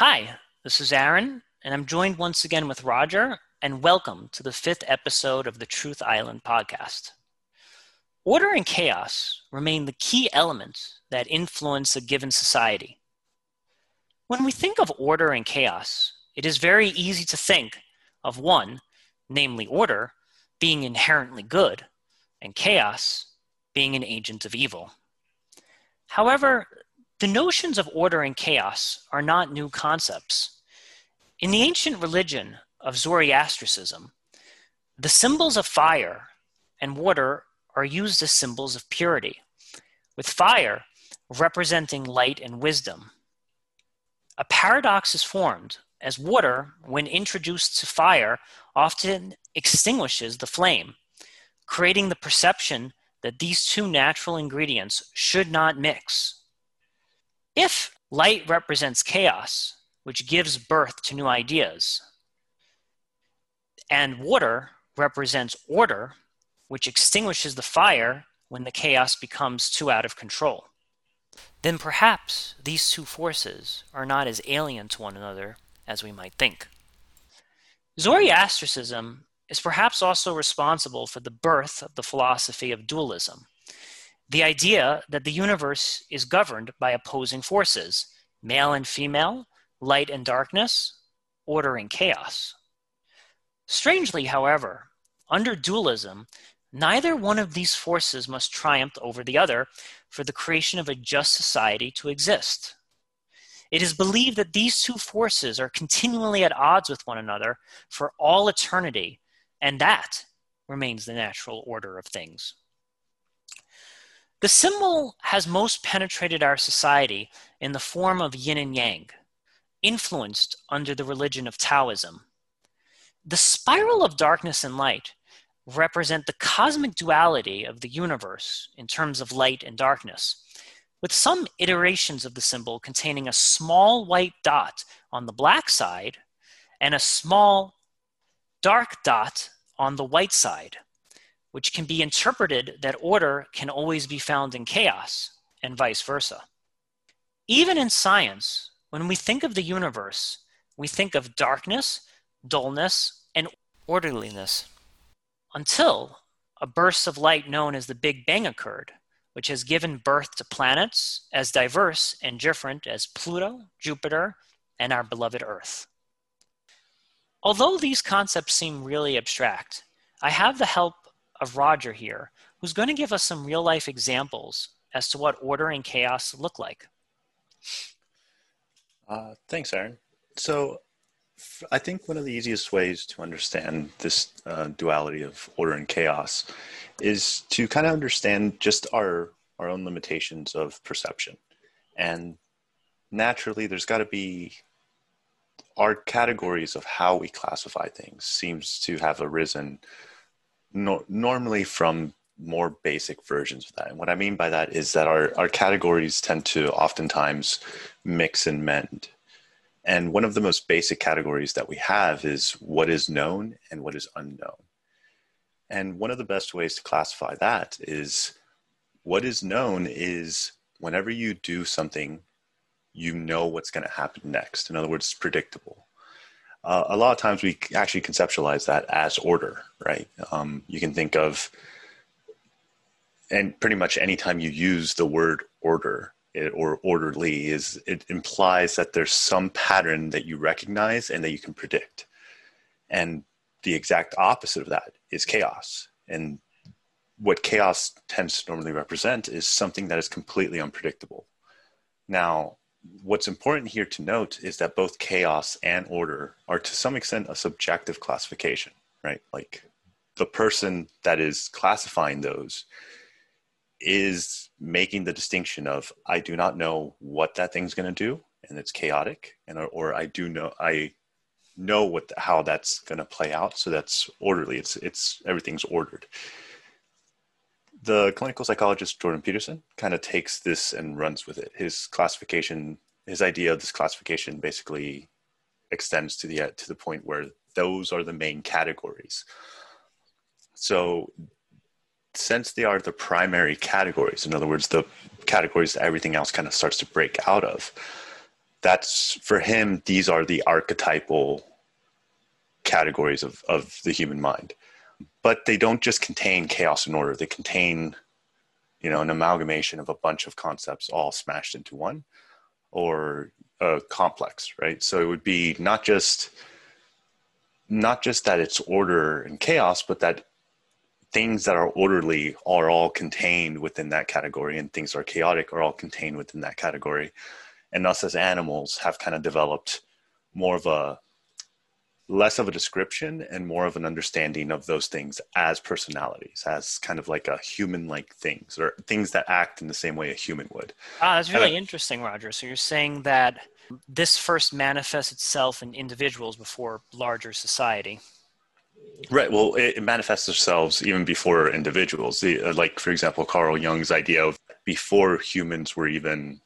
Hi, this is Aaron, and I'm joined once again with Roger, and welcome to the fifth episode of the Truth Island podcast. Order and chaos remain the key elements that influence a given society. When we think of order and chaos, it is very easy to think of one, namely order, being inherently good, and chaos being an agent of evil. However, the notions of order and chaos are not new concepts. In the ancient religion of Zoroastrianism, the symbols of fire and water are used as symbols of purity, with fire representing light and wisdom. A paradox is formed as water, when introduced to fire, often extinguishes the flame, creating the perception that these two natural ingredients should not mix. If light represents chaos, which gives birth to new ideas, and water represents order, which extinguishes the fire when the chaos becomes too out of control, then perhaps these two forces are not as alien to one another as we might think. Zoroastrianism is perhaps also responsible for the birth of the philosophy of dualism the idea that the universe is governed by opposing forces male and female, light and darkness, order and chaos. Strangely, however, under dualism, neither one of these forces must triumph over the other for the creation of a just society to exist. It is believed that these two forces are continually at odds with one another for all eternity, and that remains the natural order of things. The symbol has most penetrated our society in the form of yin and yang, influenced under the religion of Taoism. The spiral of darkness and light represent the cosmic duality of the universe in terms of light and darkness, with some iterations of the symbol containing a small white dot on the black side and a small dark dot on the white side which can be interpreted that order can always be found in chaos, and vice versa. Even in science, when we think of the universe, we think of darkness, dullness, and orderliness. Until a burst of light known as the Big Bang occurred, which has given birth to planets as diverse and different as Pluto, Jupiter, and our beloved Earth. Although these concepts seem really abstract, I have the help of Roger here, who's going to give us some real life examples as to what order and chaos look like. Uh, thanks, Aaron. So, I think one of the easiest ways to understand this uh, duality of order and chaos is to kind of understand just our our own limitations of perception, and naturally, there's got to be our categories of how we classify things seems to have arisen no, normally from more basic versions of that. And what I mean by that is that our, our categories tend to oftentimes mix and mend. And one of the most basic categories that we have is what is known and what is unknown. And one of the best ways to classify that is what is known is whenever you do something, you know what's going to happen next. In other words, it's predictable uh, a lot of times we actually conceptualize that as order, right? Um, you can think of, and pretty much anytime you use the word order it, or orderly, is it implies that there's some pattern that you recognize and that you can predict. And the exact opposite of that is chaos. And what chaos tends to normally represent is something that is completely unpredictable. Now, what's important here to note is that both chaos and order are to some extent a subjective classification, right? Like the person that is classifying those is making the distinction of I do not know what that thing's going to do and it's chaotic and or I do know I know what how that's going to play out so that's orderly it's it's everything's ordered the clinical psychologist Jordan Peterson kind of takes this and runs with it. His classification, his idea of this classification, basically extends to the uh, to the point where those are the main categories. So, since they are the primary categories, in other words, the categories that everything else kind of starts to break out of, that's for him these are the archetypal categories of, of the human mind but they don't just contain chaos and order. They contain you know an amalgamation of a bunch of concepts all smashed into one or a complex right? So it would be not just not just that it's order and chaos but that things that are orderly are all contained within that category and things that are chaotic are all contained within that category. And us as animals have kind of developed more of a less of a description and more of an understanding of those things as personalities as kind of like a human like things or things that act in the same way a human would ah that's really I, interesting roger so you're saying that this first manifests itself in individuals before larger society Right. Well, it, it manifests itself even before individuals. The, uh, like, for example, Carl Jung's idea of before humans were even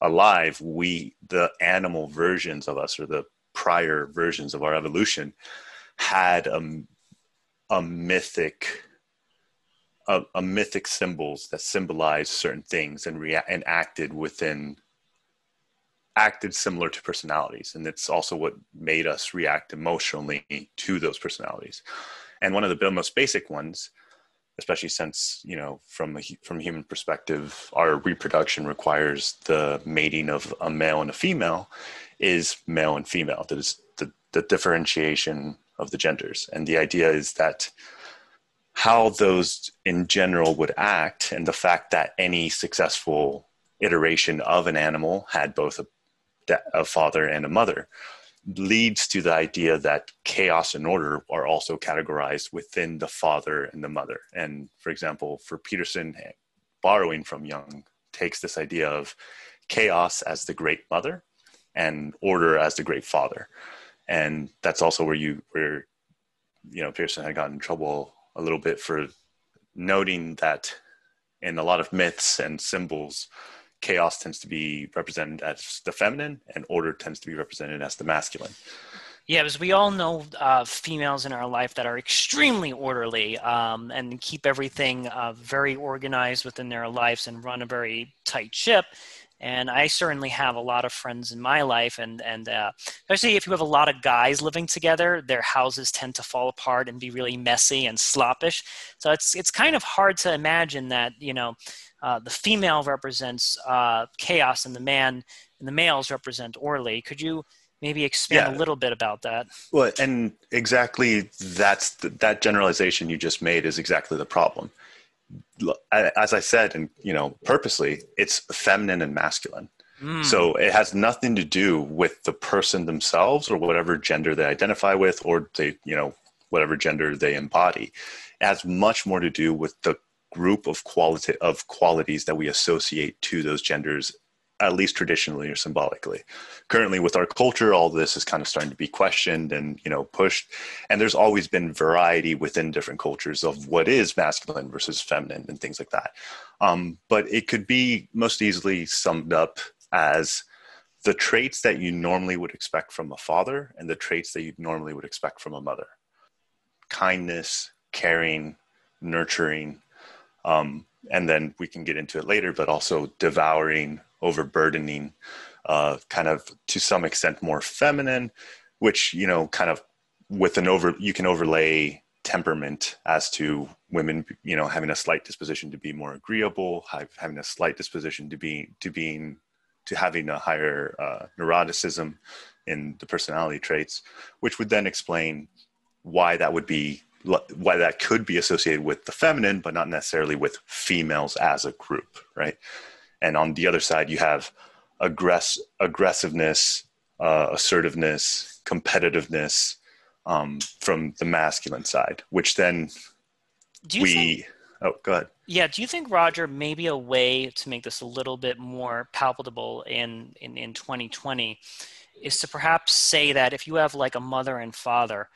alive, we, the animal versions of us or the prior versions of our evolution, had a, a mythic, a, a mythic symbols that symbolized certain things and rea- and acted within acted similar to personalities. And it's also what made us react emotionally to those personalities. And one of the most basic ones especially since you know from a from a human perspective our reproduction requires the mating of a male and a female is male and female that is the, the differentiation of the genders and the idea is that how those in general would act and the fact that any successful iteration of an animal had both a a father and a mother leads to the idea that chaos and order are also categorized within the father and the mother. And for example, for Peterson, borrowing from Jung, takes this idea of chaos as the great mother and order as the great father. And that's also where you where you know Peterson had gotten in trouble a little bit for noting that in a lot of myths and symbols chaos tends to be represented as the feminine and order tends to be represented as the masculine yeah because we all know uh, females in our life that are extremely orderly um, and keep everything uh, very organized within their lives and run a very tight ship and I certainly have a lot of friends in my life, and and uh, especially if you have a lot of guys living together, their houses tend to fall apart and be really messy and sloppish. So it's it's kind of hard to imagine that you know uh, the female represents uh, chaos and the man and the males represent orderly. Could you maybe expand yeah. a little bit about that? Well, and exactly that's the, that generalization you just made is exactly the problem. As I said, and you know, purposely, it's feminine and masculine. Mm. So it has nothing to do with the person themselves or whatever gender they identify with, or they, you know, whatever gender they embody. It has much more to do with the group of quality of qualities that we associate to those genders at least traditionally or symbolically. Currently with our culture all this is kind of starting to be questioned and you know pushed. And there's always been variety within different cultures of what is masculine versus feminine and things like that. Um, but it could be most easily summed up as the traits that you normally would expect from a father and the traits that you normally would expect from a mother. Kindness caring nurturing um, and then we can get into it later, but also devouring, overburdening, uh, kind of to some extent more feminine, which, you know, kind of with an over, you can overlay temperament as to women, you know, having a slight disposition to be more agreeable, having a slight disposition to be, to being, to having a higher uh, neuroticism in the personality traits, which would then explain why that would be why that could be associated with the feminine, but not necessarily with females as a group, right? And on the other side, you have aggress- aggressiveness, uh, assertiveness, competitiveness um, from the masculine side, which then we. Think, oh, go ahead. Yeah, do you think, Roger, maybe a way to make this a little bit more palpable in, in, in 2020 is to perhaps say that if you have like a mother and father,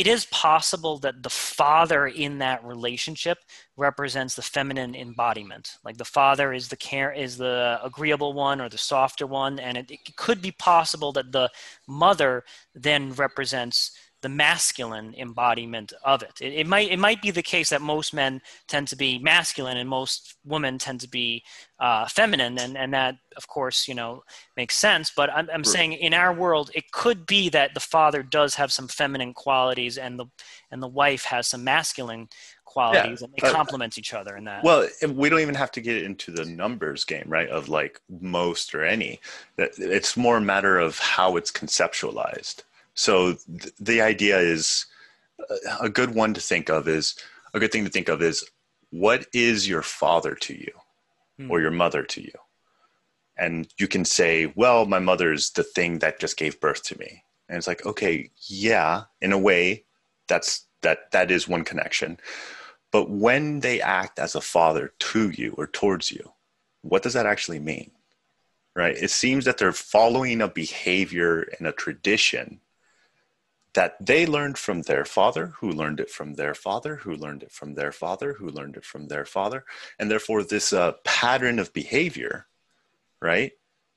it is possible that the father in that relationship represents the feminine embodiment. Like the father is the care is the agreeable one or the softer one and it, it could be possible that the mother then represents the masculine embodiment of it. it. It might it might be the case that most men tend to be masculine and most women tend to be uh, feminine, and and that of course you know makes sense. But I'm, I'm saying in our world, it could be that the father does have some feminine qualities, and the and the wife has some masculine qualities yeah, and they complement each other in that well we don't even have to get into the numbers game right of like most or any it's more a matter of how it's conceptualized so th- the idea is a good one to think of is a good thing to think of is what is your father to you hmm. or your mother to you? And you can say, well, my mother's the thing that just gave birth to me. And it's like, okay, yeah, in a way, that's that that is one connection. But when they act as a father to you or towards you, what does that actually mean? Right? It seems that they're following a behavior and a tradition that they learned from their father, who learned it from their father, who learned it from their father, who learned it from their father. And therefore, this uh, pattern of behavior, right?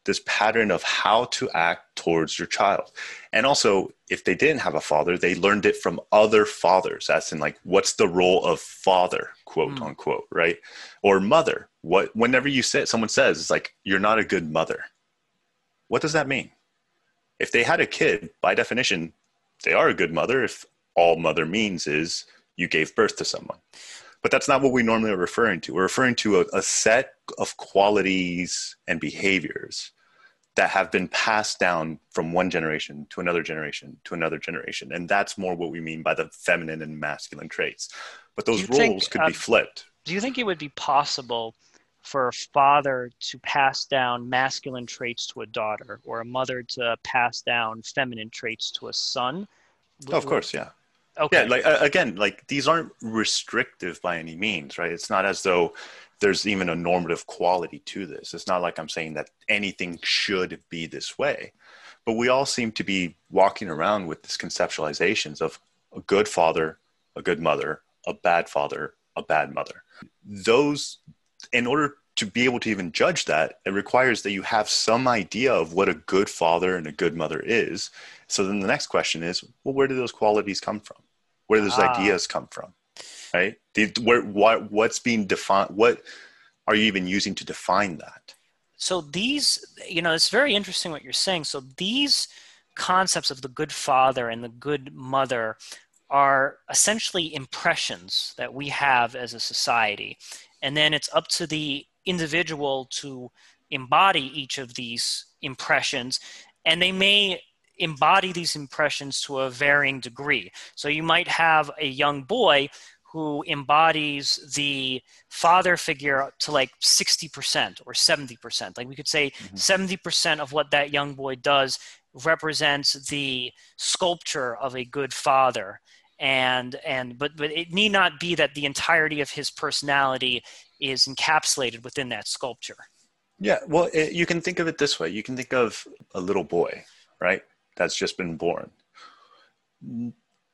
This pattern of how to act towards your child. And also, if they didn't have a father, they learned it from other fathers, as in, like, what's the role of father, quote mm. unquote, right? Or mother. What, whenever you say, someone says, it's like, you're not a good mother. What does that mean? If they had a kid, by definition, they are a good mother if all mother means is you gave birth to someone. But that's not what we normally are referring to. We're referring to a, a set of qualities and behaviors that have been passed down from one generation to another generation to another generation. And that's more what we mean by the feminine and masculine traits. But those roles think, could be um, flipped. Do you think it would be possible for a father to pass down masculine traits to a daughter or a mother to pass down feminine traits to a son? Oh, of course yeah. Okay. Yeah like uh, again like these aren't restrictive by any means right? It's not as though there's even a normative quality to this. It's not like i'm saying that anything should be this way. But we all seem to be walking around with these conceptualizations of a good father a good mother a bad father a bad mother. Those in order to be able to even judge that, it requires that you have some idea of what a good father and a good mother is. So then the next question is, well, where do those qualities come from? Where do those ah. ideas come from? Right? where, what, what's being defined? What are you even using to define that? So these, you know, it's very interesting what you're saying. So these concepts of the good father and the good mother are essentially impressions that we have as a society and then it's up to the individual to embody each of these impressions and they may embody these impressions to a varying degree so you might have a young boy who embodies the father figure to like 60% or 70%. Like we could say mm-hmm. 70% of what that young boy does represents the sculpture of a good father and and but but it need not be that the entirety of his personality is encapsulated within that sculpture. Yeah well it, you can think of it this way. You can think of a little boy right that's just been born.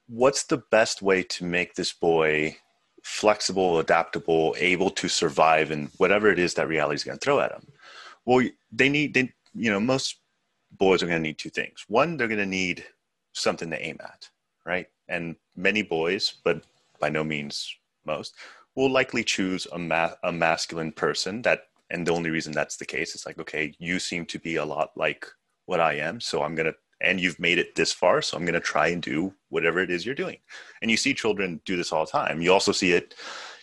What's the best way to make this boy flexible adaptable able to survive in whatever it is that reality is going to throw at him? Well they need they, you know most boys are going to need two things. One they're going to need something to aim at right and many boys, but by no means most, will likely choose a, ma- a masculine person. That and the only reason that's the case is like okay you seem to be a lot like what i am so i'm gonna and you've made it this far so i'm gonna try and do whatever it is you're doing. And you see children do this all the time. You also see it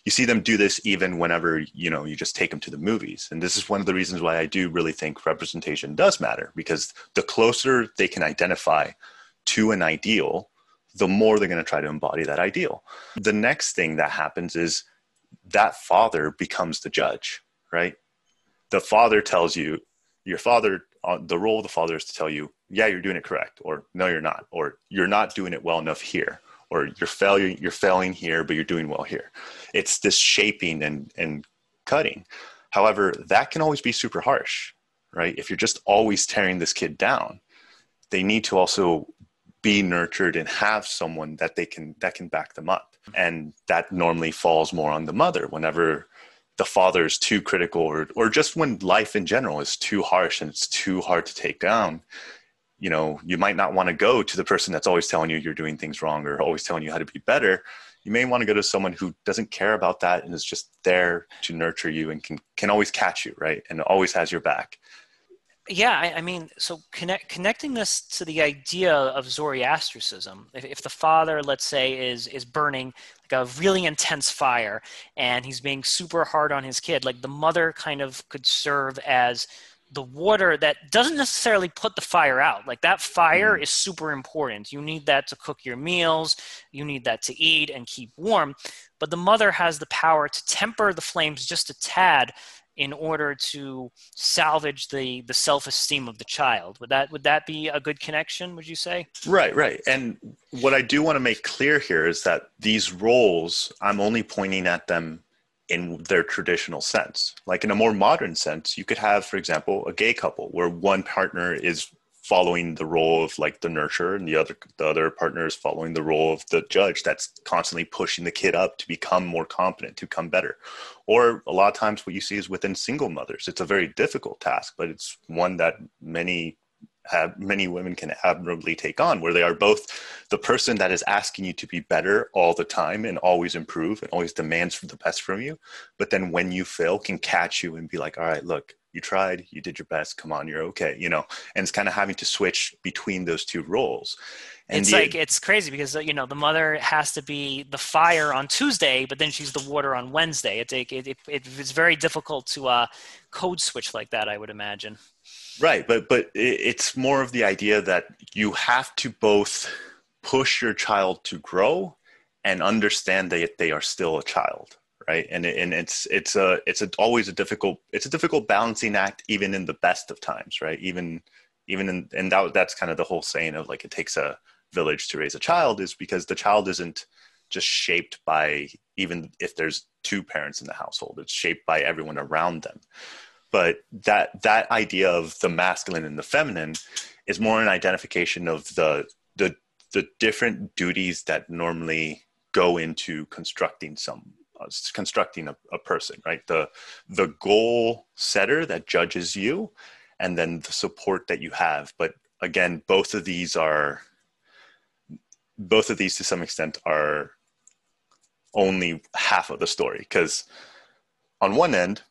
you see them do this even whenever you know you just take them to the movies. And this is one of the reasons why i do really think representation does matter because the closer they can identify to an ideal the more they're going to try to embody that ideal. The next thing that happens is that father becomes the judge, right? The father tells you, your father, uh, the role of the father is to tell you, yeah, you're doing it correct, or no, you're not, or you're not doing it well enough here, or you're failing, you're failing here, but you're doing well here. It's this shaping and, and cutting. However, that can always be super harsh, right? If you're just always tearing this kid down, they need to also be nurtured and have someone that they can that can back them up. And that normally falls more on the mother whenever the father is too critical or, or just when life in general is too harsh and it's too hard to take down you know you might not want to go to the person that's always telling you you're doing things wrong or always telling you how to be better. You may want to go to someone who doesn't care about that and is just there to nurture you and can can always catch you right and always has your back yeah I, I, mean so connect, connecting this to the idea of zoroastrianism if, if the father let's say is is burning like a really intense fire and he's being super hard on his kid like the mother kind of could serve as the water that doesn't necessarily put the fire out. Like that fire mm. is super important. You need that to cook your meals, you need that to eat and keep warm. But the mother has the power to temper the flames just a tad in order to salvage the the self-esteem of the child. Would that would that be a good connection, would you say? Right, right. And what I do want to make clear here is that these roles I'm only pointing at them in their traditional sense. Like in a more modern sense, you could have, for example, a gay couple where one partner is following the role of like the nurturer and the other the other partner is following the role of the judge that's constantly pushing the kid up to become more competent to become better. Or a lot of times what you see is within single mothers. It's a very difficult task but it's one that many have many women can admirably take on where they are both the person that is asking you to be better all the time and always improve and always demands for the best from you but then when you fail can catch you and be like all right look you tried you did your best come on you're okay you know and it's kind of having to switch between those two roles and it's the, like it's crazy because you know the mother has to be the fire on Tuesday, but then she's the water on Wednesday. It, it, it, it's very difficult to uh, code switch like that, I would imagine. Right, but but it's more of the idea that you have to both push your child to grow and understand that they are still a child, right? And and it's it's a it's a, always a difficult it's a difficult balancing act, even in the best of times, right? Even even in and that that's kind of the whole saying of like it takes a village to raise a child is because the child isn't just shaped by even if there's two parents in the household it's shaped by everyone around them but that that idea of the masculine and the feminine is more an identification of the the the different duties that normally go into constructing some uh, constructing a, a person right? The the goal setter that judges you and then the support that you have. But again both of these are both of these to some extent are only half of the story because on one end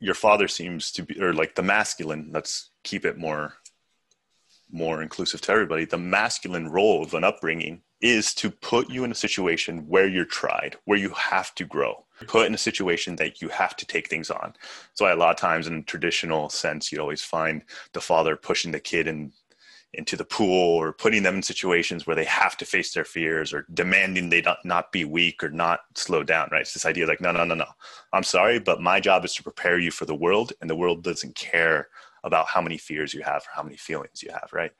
your father seems to be or like the masculine let's keep it more more inclusive to everybody the masculine role of an upbringing is to put you in a situation where you're tried where you have to grow. Put in a situation that you have to take things on. So a lot of times in traditional sense you always find the father pushing the kid in into the pool or putting them in situations where they have to face their fears or demanding they not, not be weak or not slow down, right? It's this idea like, no, no, no, no. I'm sorry, but my job is to prepare you for the world, and the world doesn't care about how many fears you have or how many feelings you have, right?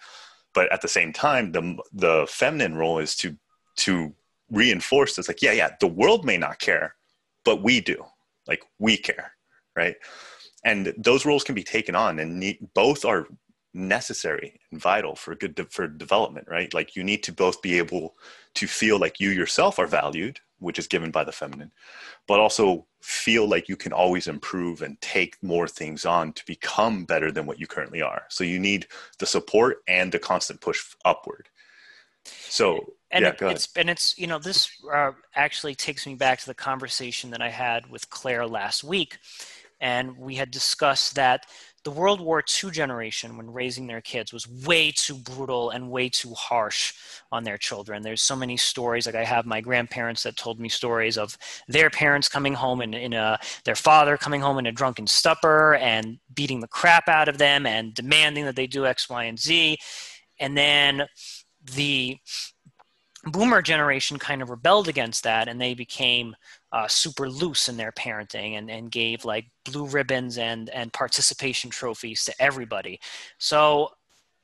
But at the same time, the the feminine role is to to reinforce this, like, yeah, yeah, the world may not care, but we do. Like we care, right? And those roles can be taken on, and both are necessary and vital for good de- for development right? Like you need to both be able to feel like you yourself are valued which is given by the feminine but also feel like you can always improve and take more things on to become better than what you currently are. So you need the support and the constant push upward. So and yeah, it, it's and it's you know this uh, actually takes me back to the conversation that I had with Claire last week, and we had discussed that the World War II generation, when raising their kids, was way too brutal and way too harsh on their children. There's so many stories. Like I have my grandparents that told me stories of their parents coming home in, in a their father coming home in a drunken stupor and beating the crap out of them and demanding that they do X, Y, and Z. And then the boomer generation kind of rebelled against that and they became uh, super loose in their parenting and, and gave like blue ribbons and, and participation trophies to everybody. So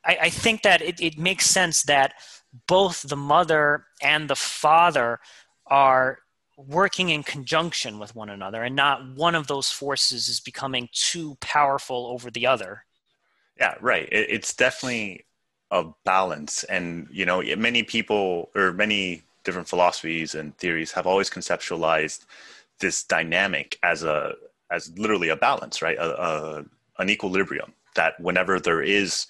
I, I think that it, it makes sense that both the mother and the father are working in conjunction with one another and not one of those forces is becoming too powerful over the other. Yeah, right. It, it's definitely a balance. And, you know, many people or many different philosophies and theories have always conceptualized this dynamic as a as literally a balance, right? A, a, an equilibrium that whenever there is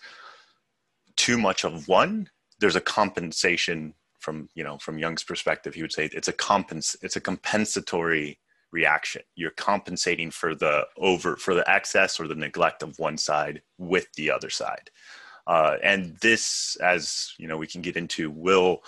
too much of one, there's a compensation from you know from Jung's perspective. He would say it's a compens it's a compensatory reaction. You're compensating for the over for the excess or the neglect of one side with the other side. Uh, and this, as you know, we can get into, will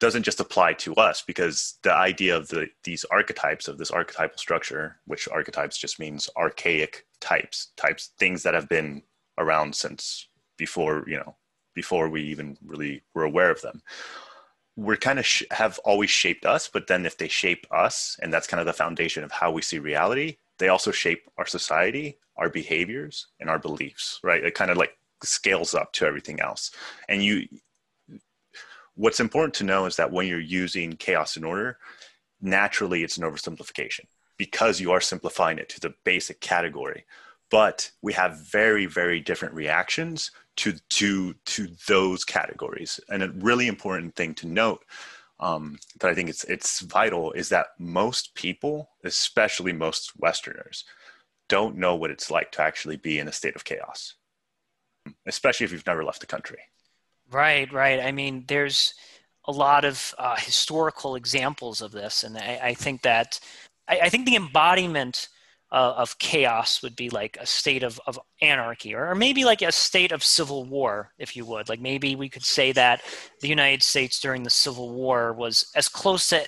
doesn't just apply to us because the idea of the these archetypes of this archetypal structure, which archetypes just means archaic types, types things that have been around since before you know before we even really were aware of them. We're kind of sh- have always shaped us but then if they shape us and that's kind of the foundation of how we see reality they also shape our society our behaviors and our beliefs right? It kind of like scales up to everything else. And you what's important to know is that when you're using chaos and order naturally it's an oversimplification because you are simplifying it to the basic category. But we have very very different reactions to to to those categories. And a really important thing to note um, that i think it's it's vital is that most people especially most westerners don't know what it's like to actually be in a state of chaos especially if you've never left the country right right. I mean there's a lot of uh, historical examples of this and i, I think that I, I think the embodiment uh, of chaos would be like a state of, of anarchy or, or maybe like a state of civil war if you would. Like maybe we could say that the united states during the civil war was as close to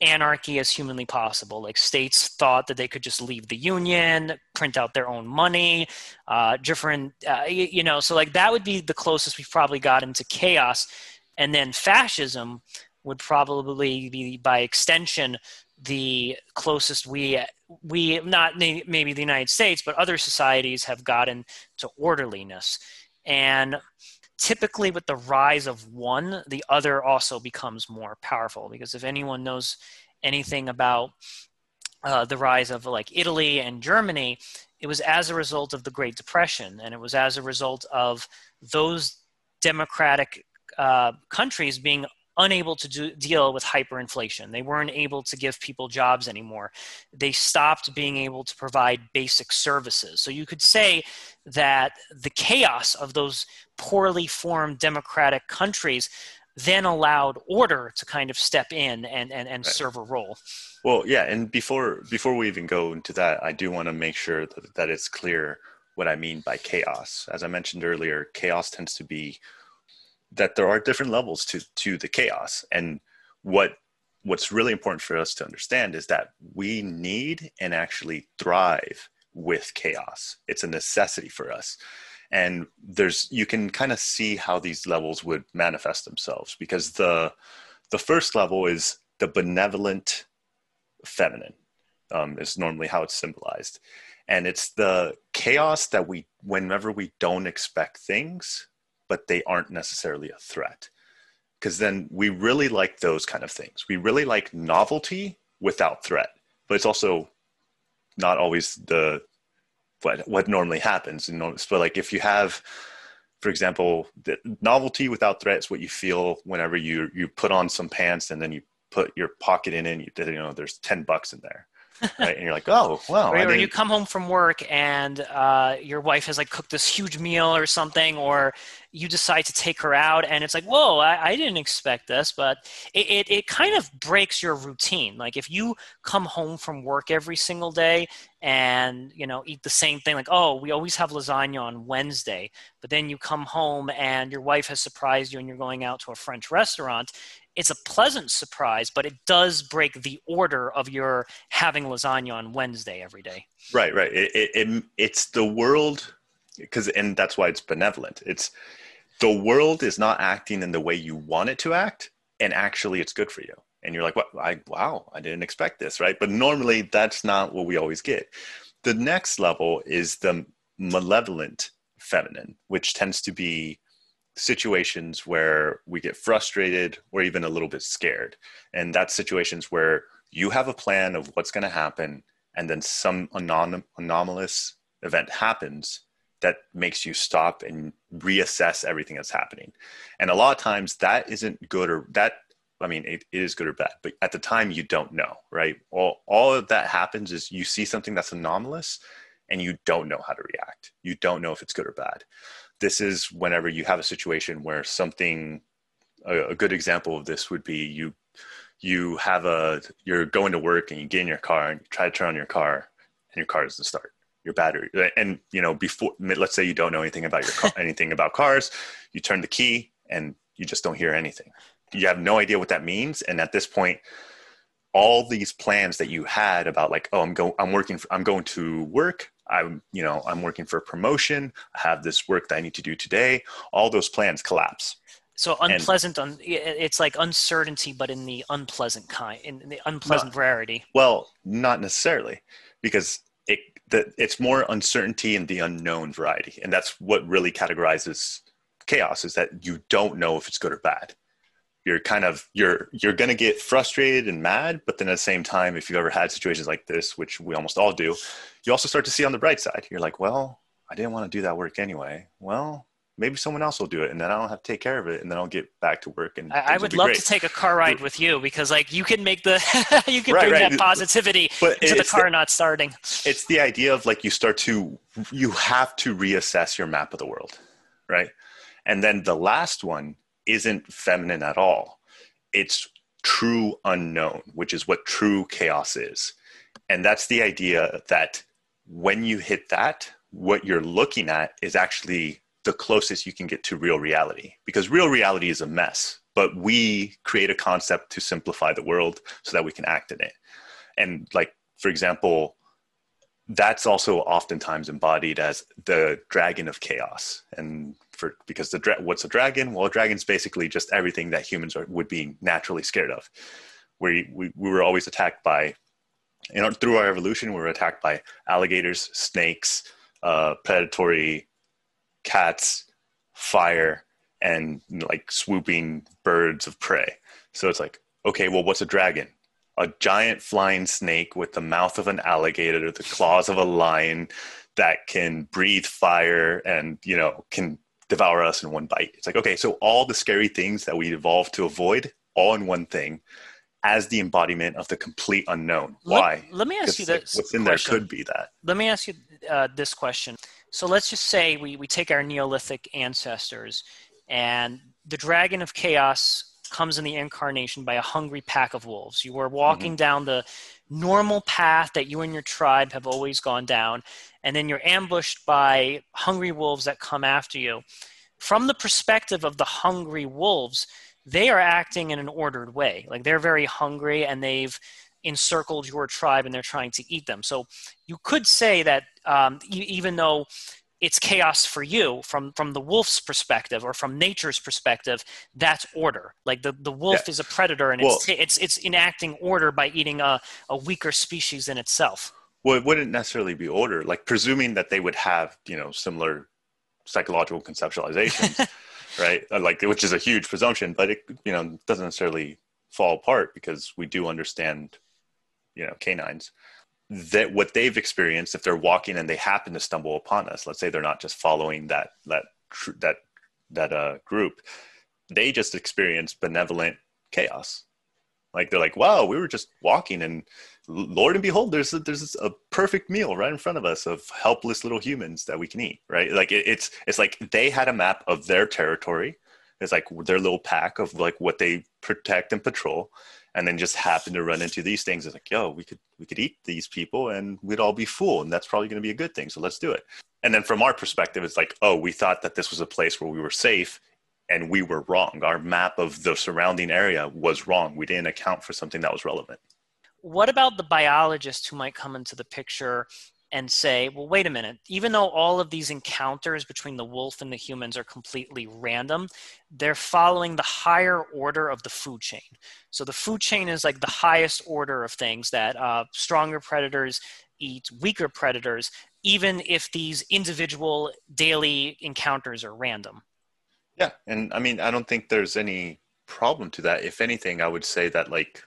anarchy as humanly possible like states thought that they could just leave the union print out their own money uh, different uh, you, you know so like that would be the closest we've probably got into chaos and then fascism would probably be by extension the closest we we not maybe the United States, but other societies have gotten to orderliness. And typically, with the rise of one, the other also becomes more powerful. Because if anyone knows anything about uh, the rise of like Italy and Germany, it was as a result of the Great Depression, and it was as a result of those democratic uh, countries being unable to do, deal with hyperinflation. They weren't able to give people jobs anymore. They stopped being able to provide basic services. So you could say that the chaos of those poorly formed democratic countries then allowed order to kind of step in and, and, and right. serve a role. Well, yeah, and before before we even go into that, I do want to make sure that, that it's clear what I mean by chaos. As I mentioned earlier, chaos tends to be that there are different levels to to the chaos. And what what's really important for us to understand is that we need and actually thrive with chaos. It's a necessity for us. And there's you can kind of see how these levels would manifest themselves because the the first level is the benevolent feminine um, is normally how it's symbolized. And it's the chaos that we whenever we don't expect things but they aren't necessarily a threat. Because then we really like those kind of things. We really like novelty without threat, but it's also not always the what what normally happens. You know, so like if you have, for example, the novelty without threat is what you feel whenever you you put on some pants and then you put your pocket in and you, you know there's ten bucks in there right? And you're like, oh, well. Or, or you come home from work and uh, your wife has like cooked this huge meal or something, or you decide to take her out, and it's like, whoa, I, I didn't expect this, but it, it, it kind of breaks your routine. Like if you come home from work every single day and you know eat the same thing, like oh, we always have lasagna on Wednesday, but then you come home and your wife has surprised you and you're going out to a French restaurant it's a pleasant surprise, but it does break the order of your having lasagna on Wednesday every day. Right, right. It, it, it it's the world because, and that's why it's benevolent. It's the world is not acting in the way you want it to act, and actually, it's good for you. And you're like, "What? I wow, I didn't expect this." Right? But normally, that's not what we always get. The next level is the malevolent feminine, which tends to be situations where we get frustrated or even a little bit scared. And that's situations where you have a plan of what's going to happen, and then some anom- anomalous event happens that makes you stop and reassess everything that's happening. And a lot of times that isn't good or that I mean, it, it is good or bad, but at the time you don't know, right? All, all of that happens is you see something that's anomalous and you don't know how to react. You don't know if it's good or bad. This is whenever you have a situation where something a, a good example of this would be you you have a you're going to work and you get in your car and you try to turn on your car and your car doesn't start. Your battery and you know before let's say you don't know anything about your car anything about cars you turn the key and you just don't hear anything. You have no idea what that means. And at this point all these plans that you had about like oh i'm going i'm working for, i'm going to work i'm you know i'm working for a promotion. I have this work that i need to do today. All those plans collapse. So unpleasant and, it's like uncertainty but in the unpleasant kind in the unpleasant variety well not necessarily because it the, it's more uncertainty in the unknown variety. And that's what really categorizes chaos is that you don't know if it's good or bad you're kind of you're you're going to get frustrated and mad but then at the same time if you've ever had situations like this which we almost all do you also start to see on the bright side you're like well i didn't want to do that work anyway well maybe someone else will do it and then i don't have to take care of it and then i'll get back to work and i, would love great. to take a car ride with you because like you can make the you can right, bring right. that positivity but into the car the, not starting it's the idea of like you start to you have to reassess your map of the world right and then the last one isn't feminine at all. It's true unknown, which is what true chaos is. And that's the idea that when you hit that, what you're looking at is actually the closest you can get to real reality because real reality is a mess but we create a concept to simplify the world so that we can act in it and like for example that's also oftentimes embodied as the dragon of chaos and for because the dra- what's a dragon? Well a dragon's basically just everything that humans are, would be naturally scared of. We, we, we were always attacked by you know through our evolution we were attacked by alligators snakes uh, predatory cats fire and like swooping birds of prey. So it's like okay well what's a dragon? A giant flying snake with the mouth of an alligator, the claws of a lion that can breathe fire and, you know, can devour us in one bite. It's like, okay, so all the scary things that we evolved to avoid all in one thing as the embodiment of the complete unknown. Why? Let, let me ask you like, this. What's in question. there could be that. Let me ask you uh, this question. So let's just say we, we take our Neolithic ancestors and the dragon of chaos comes in the incarnation by a hungry pack of wolves. You are walking mm-hmm. down the normal path that you and your tribe have always gone down, and then you're ambushed by hungry wolves that come after you. From the perspective of the hungry wolves, they are acting in an ordered way. Like they're very hungry and they've encircled your tribe and they're trying to eat them. So you could say that um, even though it's chaos for you from from the wolf's perspective or from nature's perspective that's order like the, the wolf yeah. is a predator and well, it's, it's it's enacting order by eating a, a weaker species in itself well it wouldn't necessarily be order like presuming that they would have you know similar psychological conceptualizations right? Uh, like which is a huge presumption but it you know doesn't necessarily fall apart because we do understand you know canines. That what they've experienced if they're walking and they happen to stumble upon us let's say they're not just following that that that that uh, group they just experience benevolent chaos like they're like wow we were just walking and lord and behold there's a, there's a perfect meal right in front of us of helpless little humans that we can eat right? Like it, it's it's like they had a map of their territory. It's like their little pack of like what they protect and patrol and then just happen to run into these things. It's like yo we could we could eat these people and we'd all be full and that's probably going to be a good thing so let's do it. And then from our perspective it's like oh we thought that this was a place where we were safe and we were wrong our map of the surrounding area was wrong we didn't account for something that was relevant what about the biologists who might come into the picture and say, well, wait a minute, even though all of these encounters between the wolf and the humans are completely random, they're following the higher order of the food chain. So the food chain is like the highest order of things that uh, stronger predators eat weaker predators, even if these individual daily encounters are random. Yeah. And I mean, I don't think there's any problem to that. If anything, I would say that like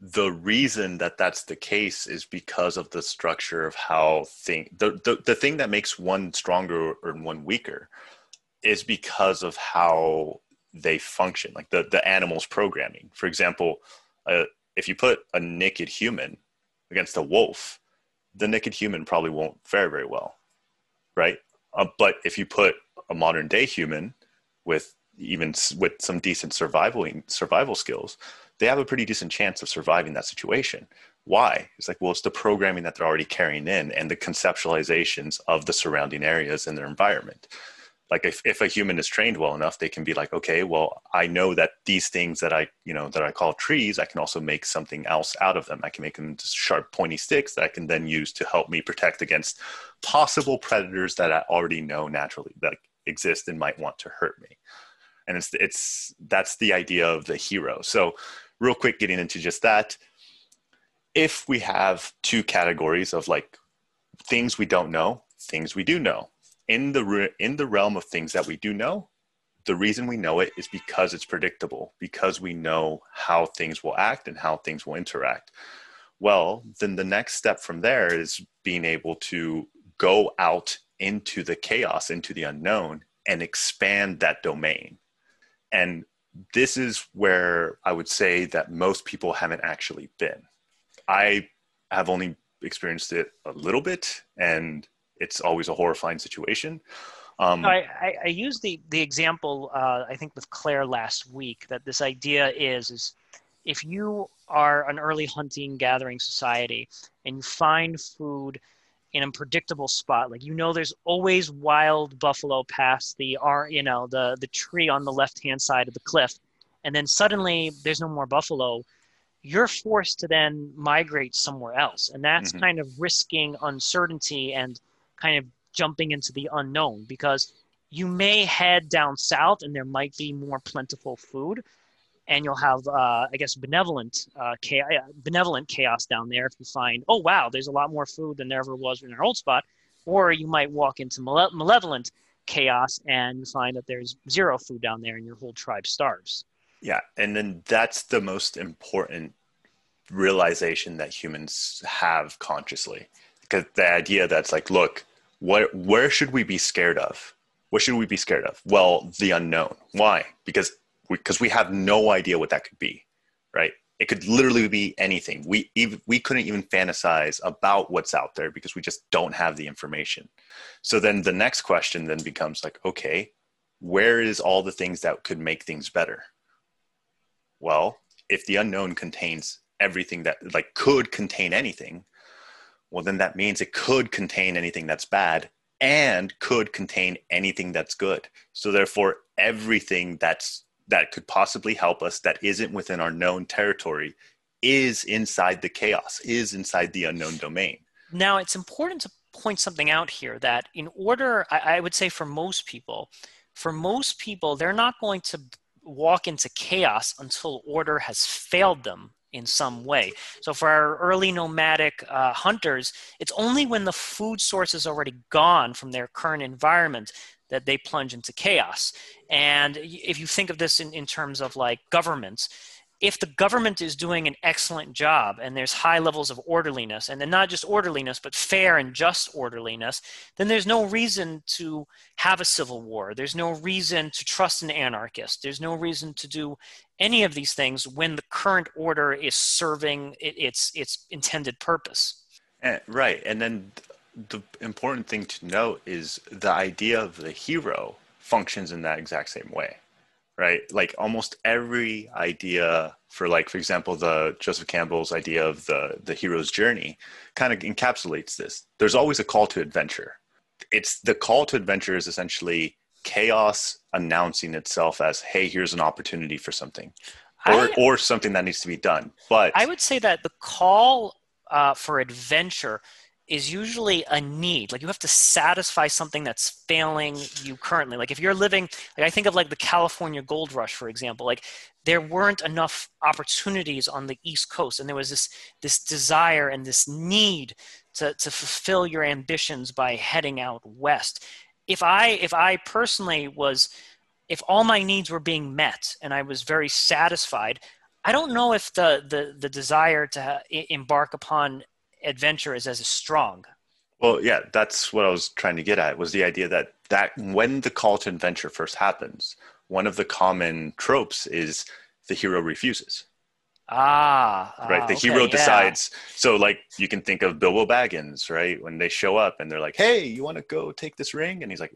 the reason that that's the case is because of the structure of how thing the, the, the thing that makes one stronger or one weaker is because of how they function like the the animal's programming for example uh, if you put a naked human against a wolf the naked human probably won't fare very well right uh, but if you put a modern day human with even with some decent survival survival skills, they have a pretty decent chance of surviving that situation. Why? It's like, well, it's the programming that they're already carrying in and the conceptualizations of the surrounding areas and their environment. Like if, if a human is trained well enough, they can be like, okay, well, I know that these things that I, you know, that I call trees, I can also make something else out of them. I can make them into sharp, pointy sticks that I can then use to help me protect against possible predators that I already know naturally that exist and might want to hurt me. And it's, it's, that's the idea of the hero. So real quick, getting into just that, if we have two categories of like things we don't know, things we do know. In the in the realm of things that we do know, the reason we know it is because it's predictable, because we know how things will act and how things will interact. Well, then the next step from there is being able to go out into the chaos, into the unknown, and expand that domain. And this is where I would say that most people haven't actually been I have only experienced it a little bit, and it's always a horrifying situation. Um, I, I, I use the the example uh, I think with Claire last week that this idea is is if you are an early hunting gathering society and you find food in a predictable spot like you know there's always wild buffalo past the are you know the the tree on the left hand side of the cliff and then suddenly there's no more buffalo you're forced to then migrate somewhere else. And that's mm-hmm. kind of risking uncertainty and kind of jumping into the unknown because you may head down south and there might be more plentiful food and you'll have uh, i guess benevolent uh, chaos, benevolent chaos down there if you find oh wow there's a lot more food than there ever was in our old spot or you might walk into male- malevolent chaos and find that there's zero food down there and your whole tribe starves yeah, and then that's the most important realization that humans have consciously. Because the idea that's like, look, what where should we be scared of? What should we be scared of? Well, the unknown. Why? Because because we, we have no idea what that could be, right? It could literally be anything. We even, we couldn't even fantasize about what's out there because we just don't have the information. So then the next question then becomes like, okay, where is all the things that could make things better? Well, if the unknown contains everything that like could contain anything, well then that means it could contain anything that's bad and could contain anything that's good. So therefore everything that's that could possibly help us that isn't within our known territory is inside the chaos, is inside the unknown domain. Now it's important to point something out here that in order I, I would say for most people, for most people, they're not going to walk into chaos until order has failed them in some way. So for our early nomadic uh, hunters, it's only when the food source is already gone from their current environment that they plunge into chaos. And if you think of this in, in terms of like governments, if the government is doing an excellent job and there's high levels of orderliness, and then not just orderliness, but fair and just orderliness, then there's no reason to have a civil war. There's no reason to trust an anarchist. There's no reason to do any of these things when the current order is serving its its intended purpose. And, right, and then the important thing to note is the idea of the hero functions in that exact same way right? Like almost every idea for like, for example, the Joseph Campbell's idea of the the hero's journey kind of encapsulates this. There's always a call to adventure. It's the call to adventure is essentially chaos announcing itself as, hey, here's an opportunity for something. Or, I, or something that needs to be done. But I would say that the call uh, for adventure is usually a need. Like you have to satisfy something that's failing you currently. Like if you're living like i think of like the california gold rush for example. Like there weren't enough opportunities on the east coast and there was this this desire and this need to, to fulfill your ambitions by heading out west. If i if i personally was if all my needs were being met and i was very satisfied I don't know if the the, the desire to uh, embark upon adventure is as strong. Well, yeah, that's what I was trying to get at was the idea that that when the call to adventure first happens, one of the common tropes is the hero refuses. Ah, right. The okay, hero yeah. decides. So, like, you can think of Bilbo Baggins, right? When they show up and they're like, "Hey, you want to go take this ring?" And he's like,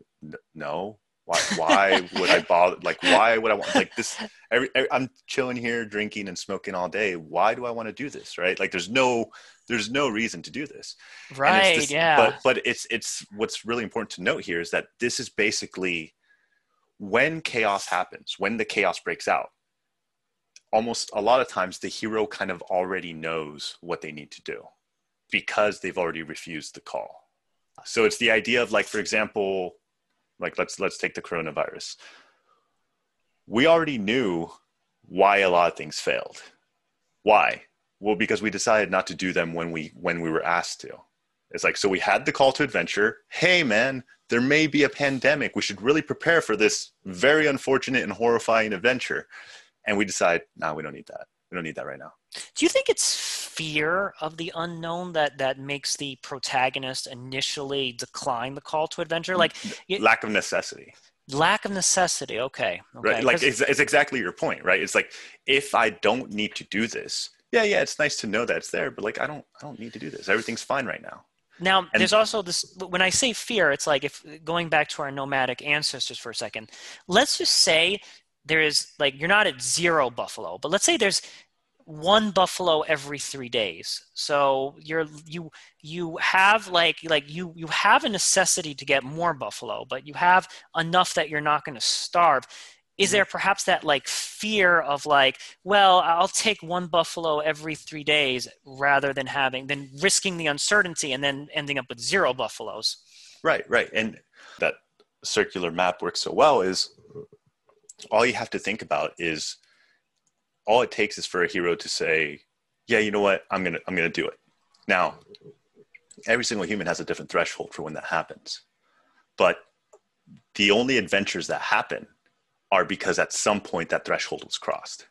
"No, Why, why would I bother? Like, why would I want like this? Every, every, I'm chilling here, drinking and smoking all day. Why do I want to do this? Right? Like, there's no, there's no reason to do this. Right. This, yeah. But but it's it's what's really important to note here is that this is basically when chaos happens, when the chaos breaks out. Almost a lot of times, the hero kind of already knows what they need to do because they've already refused the call. So it's the idea of like, for example, like let's let's take the coronavirus. We already knew why a lot of things failed. Why? Well, because we decided not to do them when we when we were asked to. It's like so we had the call to adventure. Hey man, there may be a pandemic. We should really prepare for this very unfortunate and horrifying adventure. And we decide, no, nah, we don't need that. We don't need that right now. Do you think it's fear of the unknown that that makes the protagonist initially decline the call to adventure? Like lack of necessity. Lack of necessity. Okay. okay. Right. Like it's, it's exactly your point, right? It's like if I don't need to do this, yeah, yeah, it's nice to know that it's there, but like I don't, I don't need to do this. Everything's fine right now. Now, and, there's also this. When I say fear, it's like if going back to our nomadic ancestors for a second. Let's just say there is like you're not at zero buffalo, but let's say there's one buffalo every three days so you're you you have like like you you have a necessity to get more buffalo but you have enough that you're not going to starve is there perhaps that like fear of like well i'll take one buffalo every three days rather than having than risking the uncertainty and then ending up with zero buffaloes right right and that circular map works so well is all you have to think about is all it takes is for a hero to say, "Yeah, you know what? I'm gonna I'm gonna do it." Now, every single human has a different threshold for when that happens, but the only adventures that happen are because at some point that threshold was crossed,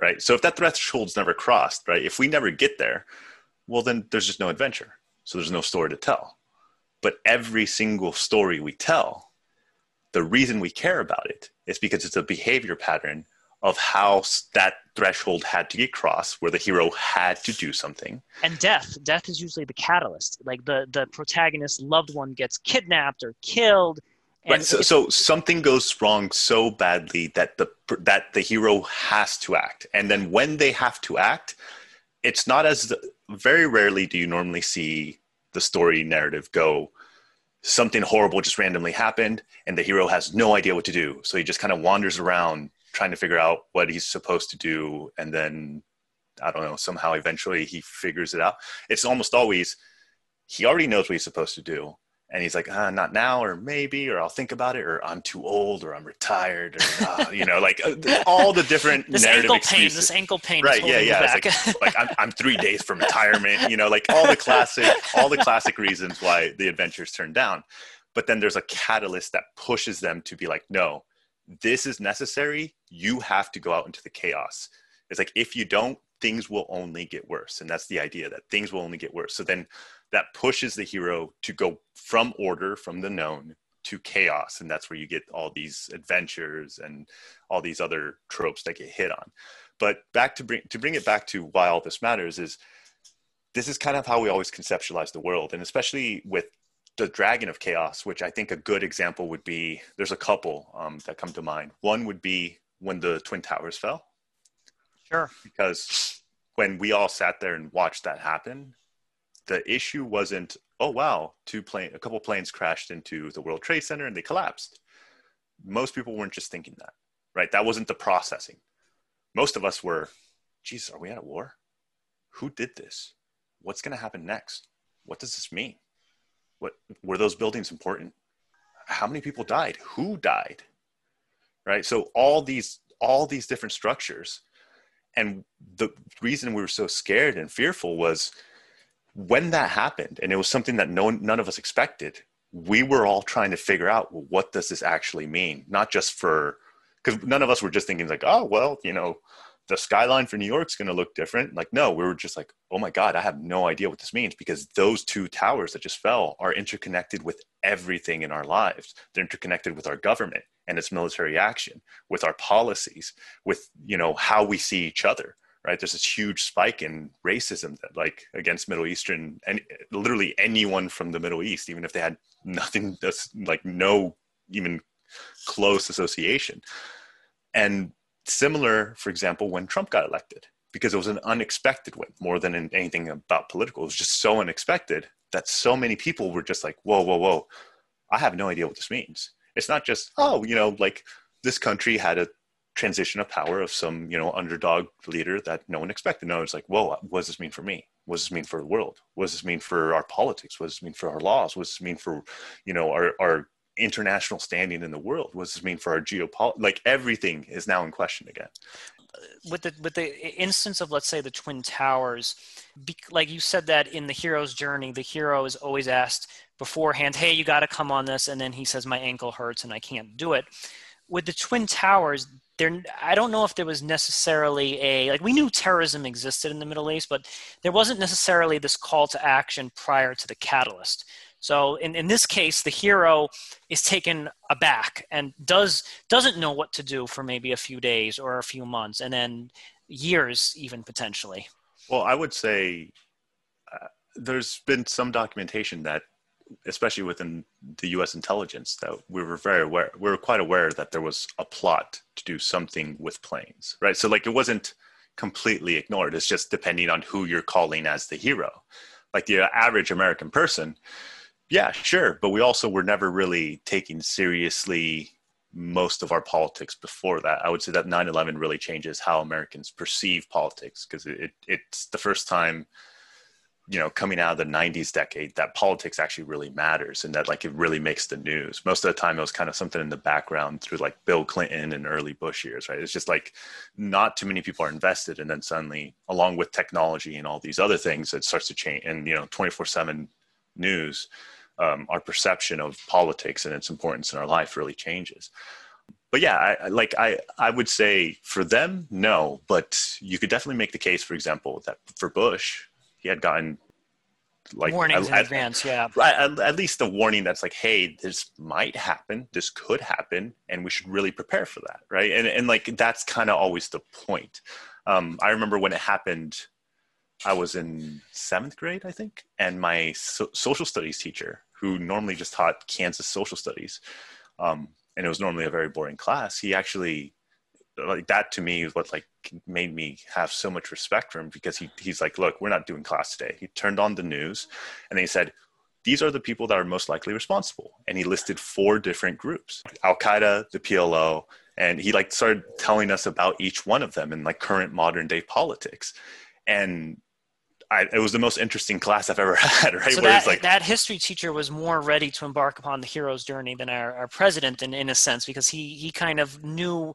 right? So if that threshold's never crossed, right? If we never get there, well, then there's just no adventure. So there's no story to tell. But every single story we tell, the reason we care about it is because it's a behavior pattern of how that threshold had to get crossed where the hero had to do something and death death is usually the catalyst like the the protagonist's loved one gets kidnapped or killed right so, so something goes wrong so badly that the that the hero has to act. And then when they have to act it's not as the, very rarely do you normally see the story narrative go something horrible just randomly happened and the hero has no idea what to do. So he just kind of wanders around trying to figure out what he's supposed to do. And then i don't know somehow eventually he figures it out. It's almost always he already knows what he's supposed to do and he's like ah, not now or maybe or i'll think about it or i'm too old or i'm retired or uh, you know like uh, all the different this narrative ankle excuses. pain this ankle pain right yeah yeah like, like I'm, I'm three days from retirement you know like all the classic all the classic reasons why the adventures turn down. But then there's a catalyst that pushes them to be like no this is necessary. You have to go out into the chaos. It's like if you don't things will only get worse. And that's the idea that things will only get worse. So then that pushes the hero to go from order from the known to chaos. And that's where you get all these adventures and all these other tropes that get hit on. But back to bring to bring it back to why all this matters is this is kind of how we always conceptualize the world. And especially with the dragon of chaos which i think a good example would be there's a couple um, that come to mind. One would be when the twin towers fell. Sure. Because when we all sat there and watched that happen the issue wasn't oh wow two plane a couple planes crashed into the world trade center and they collapsed most people weren't just thinking that right that wasn't the processing most of us were jesus are we at a war who did this what's going to happen next what does this mean what were those buildings important? How many people died? Who died? Right. So all these all these different structures, and the reason we were so scared and fearful was when that happened, and it was something that no none of us expected. We were all trying to figure out well, what does this actually mean, not just for because none of us were just thinking like, oh well, you know, the skyline for New York's going to look different. Like, no, we were just like, oh my God, I have no idea what this means because those two towers that just fell are interconnected with everything in our lives. They're interconnected with our government and its military action, with our policies, with, you know, how we see each other, right? There's this huge spike in racism that like against Middle Eastern and literally anyone from the Middle East, even if they had nothing that's like no even close association. And similar, for example, when Trump got elected, because it was an unexpected win more than anything about political. It was just so unexpected that so many people were just like, whoa, whoa, whoa, I have no idea what this means. It's not just, oh, you know, like this country had a transition of power of some, you know, underdog leader that no one expected. No, it's like, whoa, what does this mean for me? What does this mean for the world? What does this mean for our politics? What does this mean for our laws? What does this mean for, you know, our, our international standing in the world? What does this mean for our geopolitics? Like everything is now in question again. Uh, with the with the instance of let's say the twin towers, be, like you said that in the hero's journey, the hero is always asked beforehand, "Hey, you got to come on this," and then he says, "My ankle hurts and I can't do it." With the twin towers, there I don't know if there was necessarily a like we knew terrorism existed in the Middle East, but there wasn't necessarily this call to action prior to the catalyst. So in, in this case, the hero is taken aback and does doesn't know what to do for maybe a few days or a few months, and then years even potentially. Well, I would say uh, there's been some documentation that, especially within the U.S. intelligence, that we were very aware. We were quite aware that there was a plot to do something with planes, right? So like it wasn't completely ignored. It's just depending on who you're calling as the hero. Like the average American person yeah, sure. But we also were never really taking seriously most of our politics before that. I would say that 9 11 really changes how Americans perceive politics because it, it, it's the first time, you know, coming out of the 90s decade that politics actually really matters and that like it really makes the news. Most of the time it was kind of something in the background through like Bill Clinton and early Bush years, right? It's just like not too many people are invested. And then suddenly, along with technology and all these other things, it starts to change. And, you know, 24 7 news um, our perception of politics and its importance in our life really changes. But yeah, I, like I, I would say for them, no. But you could definitely make the case, for example, that for Bush, he had gotten like warnings at, in advance, yeah. At, at least a warning that's like, hey, this might happen, this could happen, and we should really prepare for that, right? And and like that's kind of always the point. Um, I remember when it happened I was in seventh grade, I think, and my so- social studies teacher, who normally just taught Kansas social studies, um, and it was normally a very boring class, he actually like that to me is what like made me have so much respect for him because he he's like, look, we're not doing class today. He turned on the news, and he said. These are the people that are most likely responsible. And he listed four different groups Al Qaeda, the PLO, and he like started telling us about each one of them in like current modern day politics and I, it was the most interesting class I've ever had, right? So that, like, that history teacher was more ready to embark upon the hero's journey than our, our president in, in a sense, because he, he kind of knew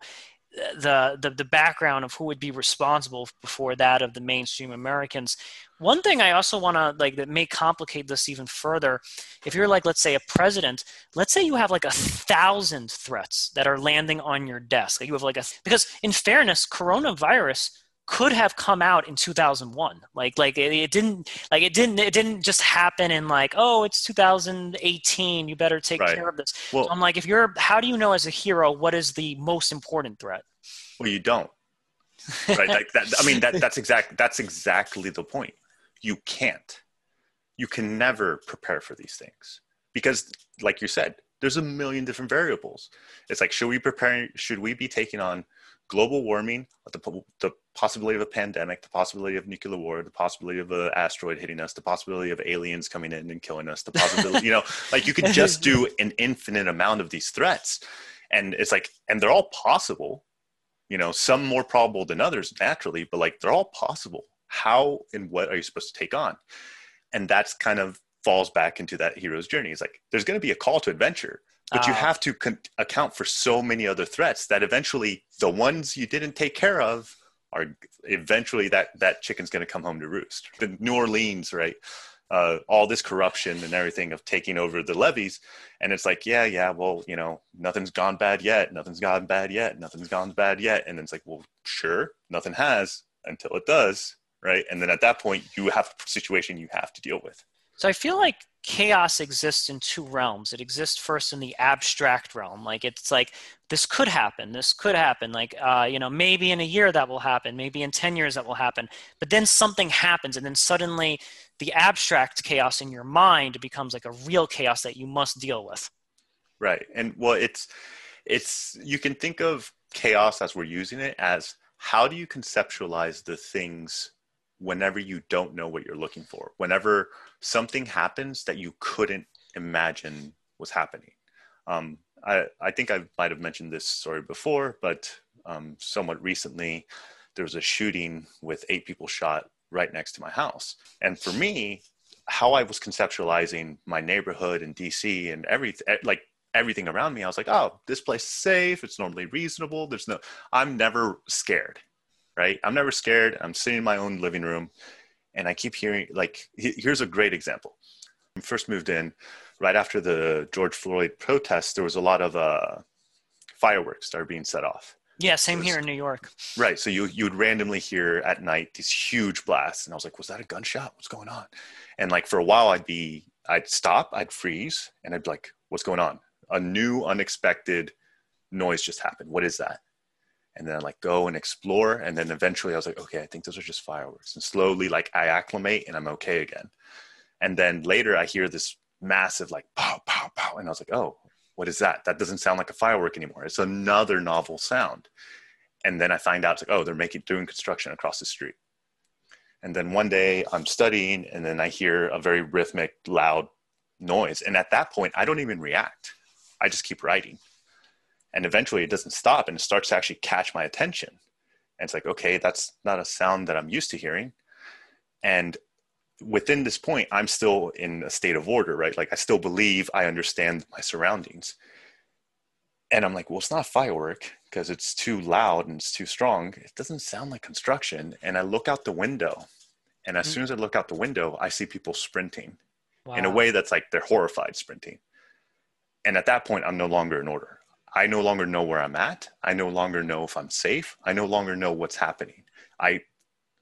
the, the, the background of who would be responsible before that of the mainstream Americans. One thing I also want to like that may complicate this even further, if you're like, let's say a president, let's say you have like a thousand threats that are landing on your desk. You have like a, because in fairness, coronavirus – could have come out in 2001 like like it, it, didn't like it didn't it didn't just happen in like oh it's 2018 you better take right. care of this. Well, so i'm like if you're how do you know as a hero what is the most important threat? Well you don't. Right? Like that i mean that that's exactly that's exactly the point. You can't. You can never prepare for these things because like you said there's a million different variables. It's like should we prepare should we be taking on global warming, the, the possibility of a pandemic, the possibility of nuclear war, the possibility of an asteroid hitting us, the possibility of aliens coming in and killing us, the possibility, you know, like you could just do an infinite amount of these threats. And it's like, and they're all possible, you know, some more probable than others naturally, but like they're all possible. How and what are you supposed to take on? And that's kind of falls back into that hero's journey. It's like, there's going to be a call to adventure but you ah. have to con- account for so many other threats that eventually the ones you didn't take care of are eventually that that chicken's going to come home to roost the new orleans right uh, all this corruption and everything of taking over the levees and it's like yeah yeah well you know nothing's gone bad yet nothing's gone bad yet nothing's gone bad yet and then it's like well sure nothing has until it does right and then at that point you have a situation you have to deal with so I feel like chaos exists in two realms. It exists first in the abstract realm. Like it's like this could happen. This could happen. Like uh, you know, maybe in a year that will happen. Maybe in ten years that will happen. But then something happens, and then suddenly the abstract chaos in your mind becomes like a real chaos that you must deal with. Right, and well, it's it's you can think of chaos as we're using it as how do you conceptualize the things whenever you don't know what you're looking for whenever something happens that you couldn't imagine was happening um, I, I think i might have mentioned this story before but um, somewhat recently there was a shooting with eight people shot right next to my house and for me how i was conceptualizing my neighborhood in dc and everything like everything around me, I was like, oh, this place is safe. It's normally reasonable. There's no, I'm never scared, right? I'm never scared. I'm sitting in my own living room and I keep hearing, like, here's a great example. When I first moved in, right after the George Floyd protests, there was a lot of uh, fireworks that are being set off. Yeah, same was, here in New York. Right. So you you would randomly hear at night these huge blasts, and I was like, "Was that a gunshot? What's going on?" And like for a while, I'd be, I'd stop, I'd freeze, and I'd be like, "What's going on?" a new unexpected noise just happened what is that and then like go and explore and then eventually i was like okay i think those are just fireworks and slowly like i acclimate and i'm okay again. And then later i hear this massive like pow pow pow and i was like oh what is that? That doesn't sound like a firework anymore. It's another novel sound. And then i find out it's like oh they're making doing construction across the street. And then one day i'm studying and then i hear a very rhythmic loud noise. And at that point i don't even react. I just keep writing. And eventually it doesn't stop and it starts to actually catch my attention. And it's like, okay, that's not a sound that I'm used to hearing. And within this point, I'm still in a state of order, right? Like I still believe I understand my surroundings. And I'm like, well, it's not firework because it's too loud and it's too strong. It doesn't sound like construction. And I look out the window. And as mm-hmm. soon as I look out the window, I see people sprinting wow. in a way that's like they're horrified sprinting. And at that point, I'm no longer in order. I no longer know where I'm at. I no longer know if I'm safe. I no longer know what's happening. I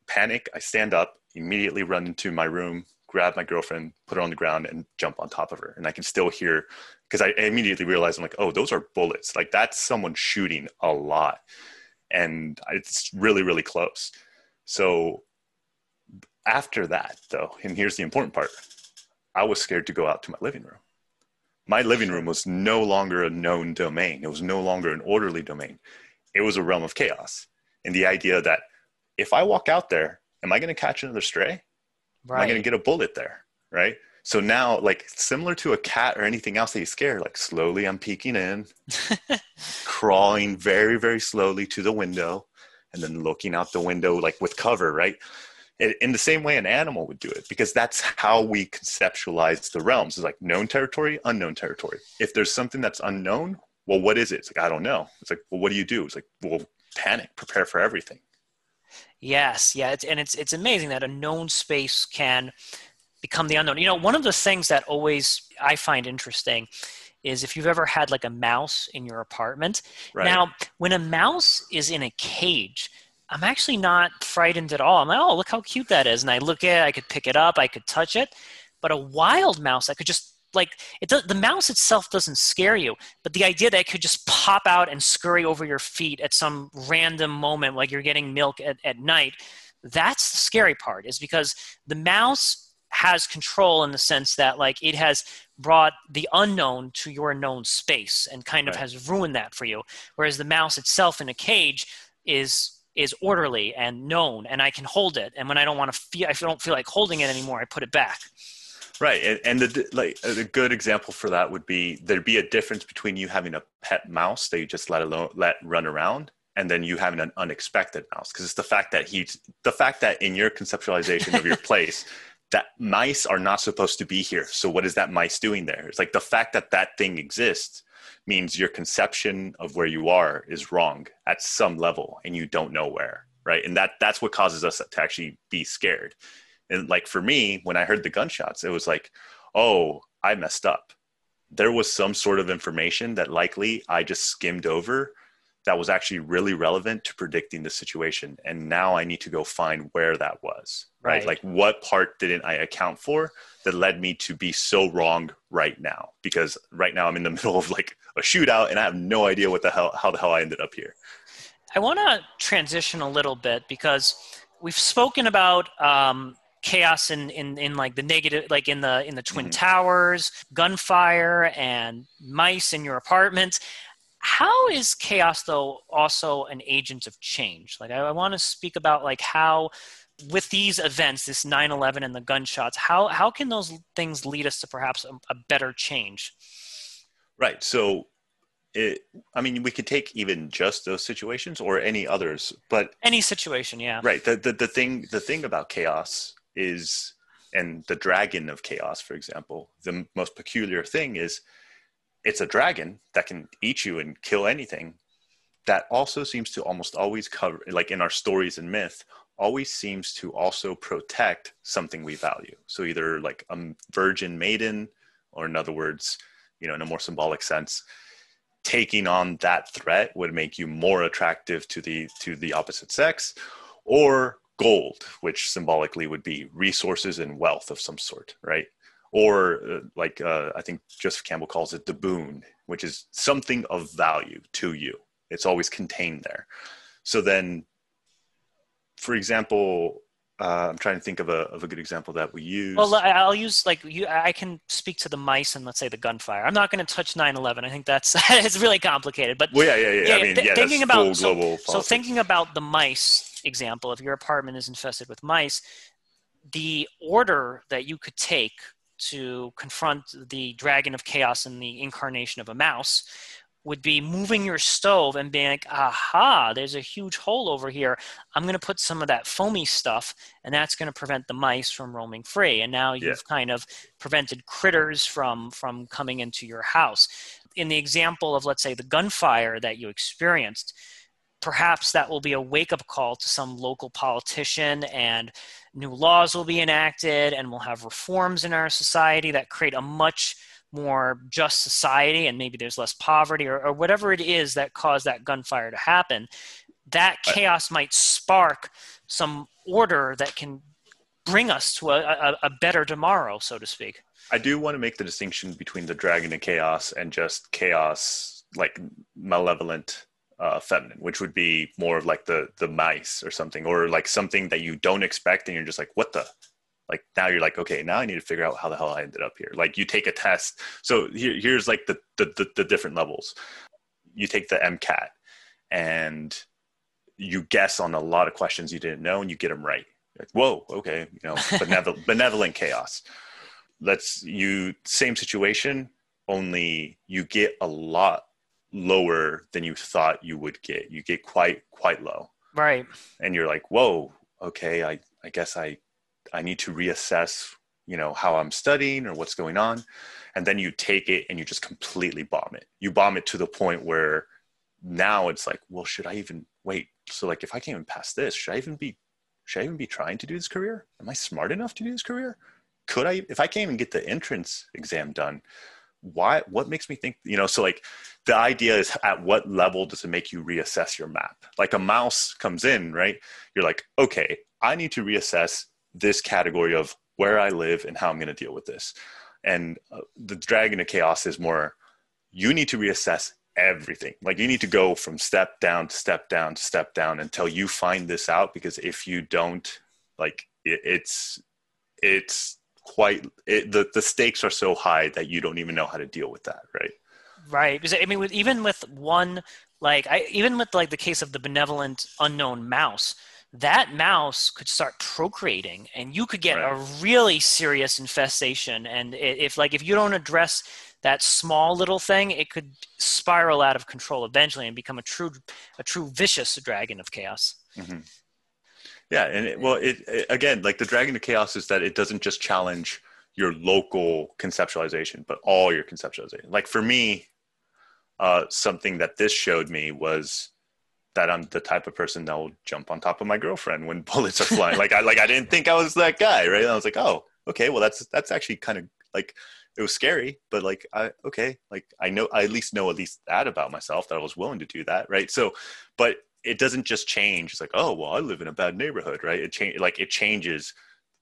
panic. I stand up, immediately run into my room, grab my girlfriend, put her on the ground, and jump on top of her. And I can still hear because I immediately realized I'm like, oh, those are bullets. Like that's someone shooting a lot. And it's really, really close. So after that, though, and here's the important part I was scared to go out to my living room my living room was no longer a known domain. It was no longer an orderly domain. It was a realm of chaos. And the idea that if I walk out there, am I going to catch another stray? Right. Am I going to get a bullet there? Right. So now, like similar to a cat or anything else that you scare, like slowly I'm peeking in, crawling very, very slowly to the window, and then looking out the window, like with cover, right? In the same way an animal would do it because that's how we conceptualize the realms is like known territory unknown territory. If there's something that's unknown well what is it? It's like i don't know. It's like well what do you do? It's like well panic prepare for everything. Yes. Yeah it's, and it's it's amazing that a known space can become the unknown. You know one of the things that always i find interesting is if you've ever had like a mouse in your apartment. Right. now when a mouse is in a cage I'm actually not frightened at all. I'm like, oh, look how cute that is. And I look at it, I could pick it up, I could touch it. But a wild mouse, I could just like it does, the mouse itself doesn't scare you, but the idea that it could just pop out and scurry over your feet at some random moment, like you're getting milk at, at night, that's the scary part, is because the mouse has control in the sense that like it has brought the unknown to your known space and kind of right. has ruined that for you. Whereas the mouse itself in a cage is is orderly and known and I can hold it. And when I don't want to feel, I don't feel like holding it anymore, I put it back. Right. And, and the, like a good example for that would be there'd be a difference between you having a pet mouse that you just let alone, let run around and then you having an unexpected mouse. Cause it's the fact that he's the fact that in your conceptualization of your place, that mice are not supposed to be here. So what is that mice doing there? It's like the fact that that thing exists means your conception of where you are is wrong at some level and you don't know where right? And that that's what causes us to actually be scared. And like for me when i heard the gunshots it was like oh i messed up. There was some sort of information that likely i just skimmed over that was actually really relevant to predicting the situation. And now i need to go find where that was right, right. like what part didn't i account for that led me to be so wrong right now? Because right now i'm in the middle of like a shootout and i have no idea what the hell how the hell i ended up here. I want to transition a little bit because we've spoken about um, chaos in, in in like the negative like in the in the twin mm-hmm. towers gunfire and mice in your apartment how is chaos though also an agent of change? Like I, I want to speak about like how with these events, this 9/11 and the gunshots, how how can those things lead us to perhaps a, a better change? Right. So it, I mean, we could take even just those situations or any others, but any situation, yeah. Right. The, the the thing the thing about chaos is, and the dragon of chaos, for example, the most peculiar thing is, it's a dragon that can eat you and kill anything. That also seems to almost always cover, like in our stories and myth, always seems to also protect something we value. So either like a virgin maiden, or in other words, you know, in a more symbolic sense, taking on that threat would make you more attractive to the to the opposite sex or gold which symbolically would be resources and wealth of some sort right or uh, like uh, i think joseph campbell calls it the boon which is something of value to you it's always contained there so then for example uh, I'm trying to think of a of a good example that we use. Well, I'll use like you. I can speak to the mice and let's say the gunfire. I'm not going to touch 9/11. I think that's it's really complicated. But well, yeah, yeah, yeah. yeah I mean, th- yeah, thinking about so, so thinking about the mice example, if your apartment is infested with mice, the order that you could take to confront the dragon of chaos in the incarnation of a mouse would be moving your stove and being like, aha, there's a huge hole over here. I'm going to put some of that foamy stuff, and that's going to prevent the mice from roaming free. And now you've yeah. kind of prevented critters from from coming into your house. In the example of, let's say, the gunfire that you experienced, perhaps that will be a wake up call to some local politician and new laws will be enacted and we'll have reforms in our society that create a much more just society and maybe there's less poverty or, or whatever it is that caused that gunfire to happen, that chaos might spark some order that can bring us to a, a, a, better tomorrow, so to speak. I do want to make the distinction between the dragon and chaos and just chaos, like malevolent uh, feminine, which would be more of like the the mice or something, or like something that you don't expect, and you're just like, what the? Like now you're like okay now i need to figure out how the hell i ended up here. Like you take a test. So here, here's like the, the, the the different levels. You take the mcat and you guess on a lot of questions you didn't know and you get them right. Like whoa okay you know benevolent, benevolent chaos. Let's you same situation only you get a lot lower than you thought you would get you get quite quite low right and you're like whoa okay i i guess i I need to reassess, you know, how I'm studying or what's going on. And then you take it and you just completely bomb it. You bomb it to the point where now it's like, well, should I even wait? So like, if I can't even pass this, should I even be, should I even be trying to do this career? Am I smart enough to do this career? Could I, if I can't even get the entrance exam done, why, what makes me think, you know, so like the idea is at what level does it make you reassess your map? Like a mouse comes in, right? You're like, okay, I need to reassess this category of where I live and how I'm going to deal with this. And uh, the dragon of chaos is more you need to reassess everything. Like you need to go from step down to step down to step down until you find this out. Because if you don't, like it, it's it's quite it, the the stakes are so high that you don't even know how to deal with that, right? Right. Because I mean, with, even with one like I even with like the case of the benevolent unknown mouse that mouse could start procreating and you could get right. a really serious infestation and if like if you don't address that small little thing it could spiral out of control eventually and become a true a true vicious dragon of chaos mm-hmm. Yeah and it, well it, it, again like the dragon of chaos is that it doesn't just challenge your local conceptualization but all your conceptualization like for me uh, something that this showed me was that I'm the type of person that will jump on top of my girlfriend when bullets are flying. like I like I didn't think I was that guy, right? And I was like, oh, okay, well that's that's actually kind of like it was scary, but like I okay, like I know I at least know at least that about myself that I was willing to do that, right? So, but it doesn't just change. It's like, oh well, I live in a bad neighborhood, right? It change like it changes.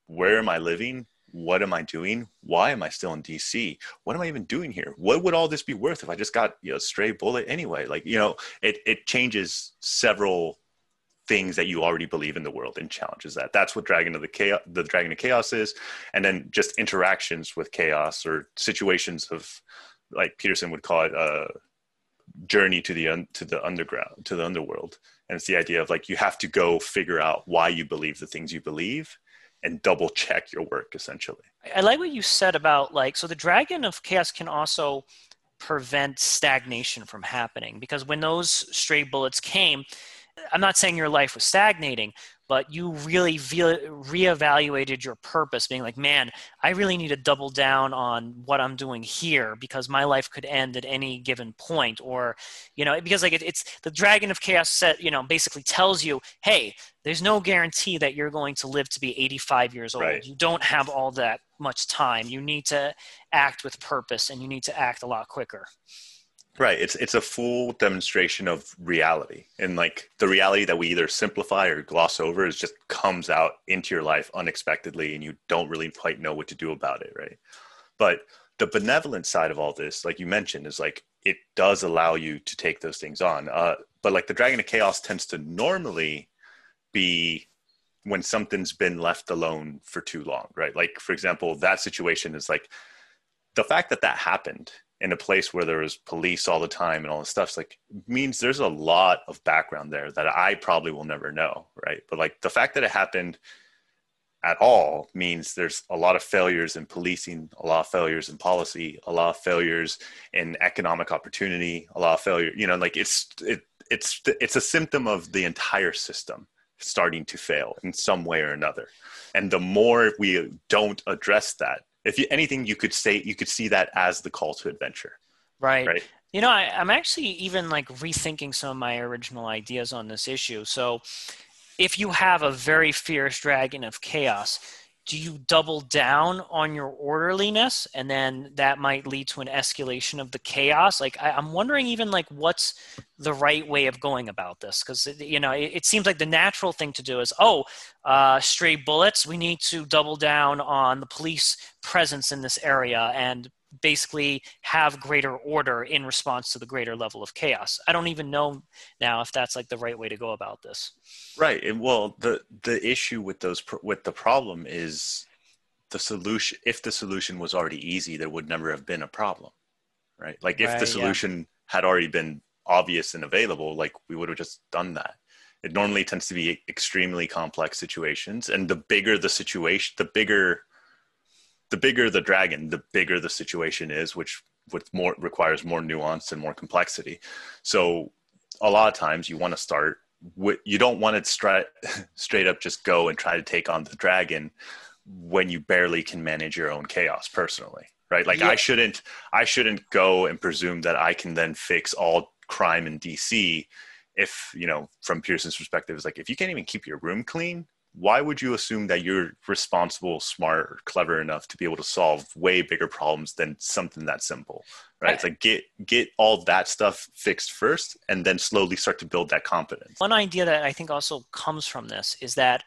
Where am I living? what am I doing? Why am I still in DC? What am I even doing here? What would all this be worth if I just got you know a stray bullet anyway? Like you know, it it changes several things that you already believe in the world and challenges that. That's what Dragon of the Chaos, the Dragon of Chaos is, and then just interactions with chaos or situations of, like Peterson would call it, a journey to the un, to the underground to the underworld and it's the idea of like you have to go figure out why you believe the things you believe and double check your work essentially. I like what you said about like so the dragon of chaos can also prevent stagnation from happening because when those stray bullets came i'm not saying your life was stagnating but you really re- reevaluated your purpose, being like, man, I really need to double down on what I'm doing here because my life could end at any given point, or you know, because like it, it's the Dragon of Chaos set, you know, basically tells you, hey, there's no guarantee that you're going to live to be 85 years old. Right. You don't have all that much time. You need to act with purpose, and you need to act a lot quicker. Right. It's it's a full demonstration of reality. And like the reality that we either simplify or gloss over is just comes out into your life unexpectedly and you don't really quite know what to do about it, right? But the benevolent side of all this, like you mentioned, is like it does allow you to take those things on. Uh, but like the Dragon of Chaos tends to normally be when something's been left alone for too long, right? Like for example, that situation is like the fact that that happened in a place where there was police all the time and all this stuff like means there's a lot of background there that I probably will never know, right? But like the fact that it happened at all means there's a lot of failures in policing, a lot of failures in policy, a lot of failures in economic opportunity, a lot of failure, you know, like it's it it's it's a symptom of the entire system starting to fail in some way or another. And the more we don't address that, if you, anything you could say you could see that as the call to adventure. Right, right? you know I, i'm actually even like rethinking some of my original ideas on this issue. So if you have a very fierce dragon of chaos do you double down on your orderliness? And then that might lead to an escalation of the chaos. Like I, am wondering even like what's the right way of going about this? Because you know it, it, seems like the natural thing to do is oh uh, stray bullets we need to double down on the police presence in this area and basically have greater order in response to the greater level of chaos. I don't even know now if that's like the right way to go about this. Right. And well, the the issue with those with the problem is the solution if the solution was already easy there would never have been a problem. Right? Like if right, the solution yeah. had already been obvious and available like we would have just done that. It normally tends to be extremely complex situations and the bigger the situation the bigger the bigger the dragon, the bigger the situation is, which with more requires more nuance and more complexity. So a lot of times you want to start with you don't want to straight straight up just go and try to take on the dragon when you barely can manage your own chaos personally right like yeah. i shouldn't i shouldn't go and presume that i can then fix all crime in dc if you know from Peterson's perspective is like if you can't even keep your room clean why would you assume that you're responsible, smart, or clever enough to be able to solve way bigger problems than something that simple? Right? right. It's like get get all that stuff fixed first and then slowly start to build that confidence. One idea that I think also comes from this is that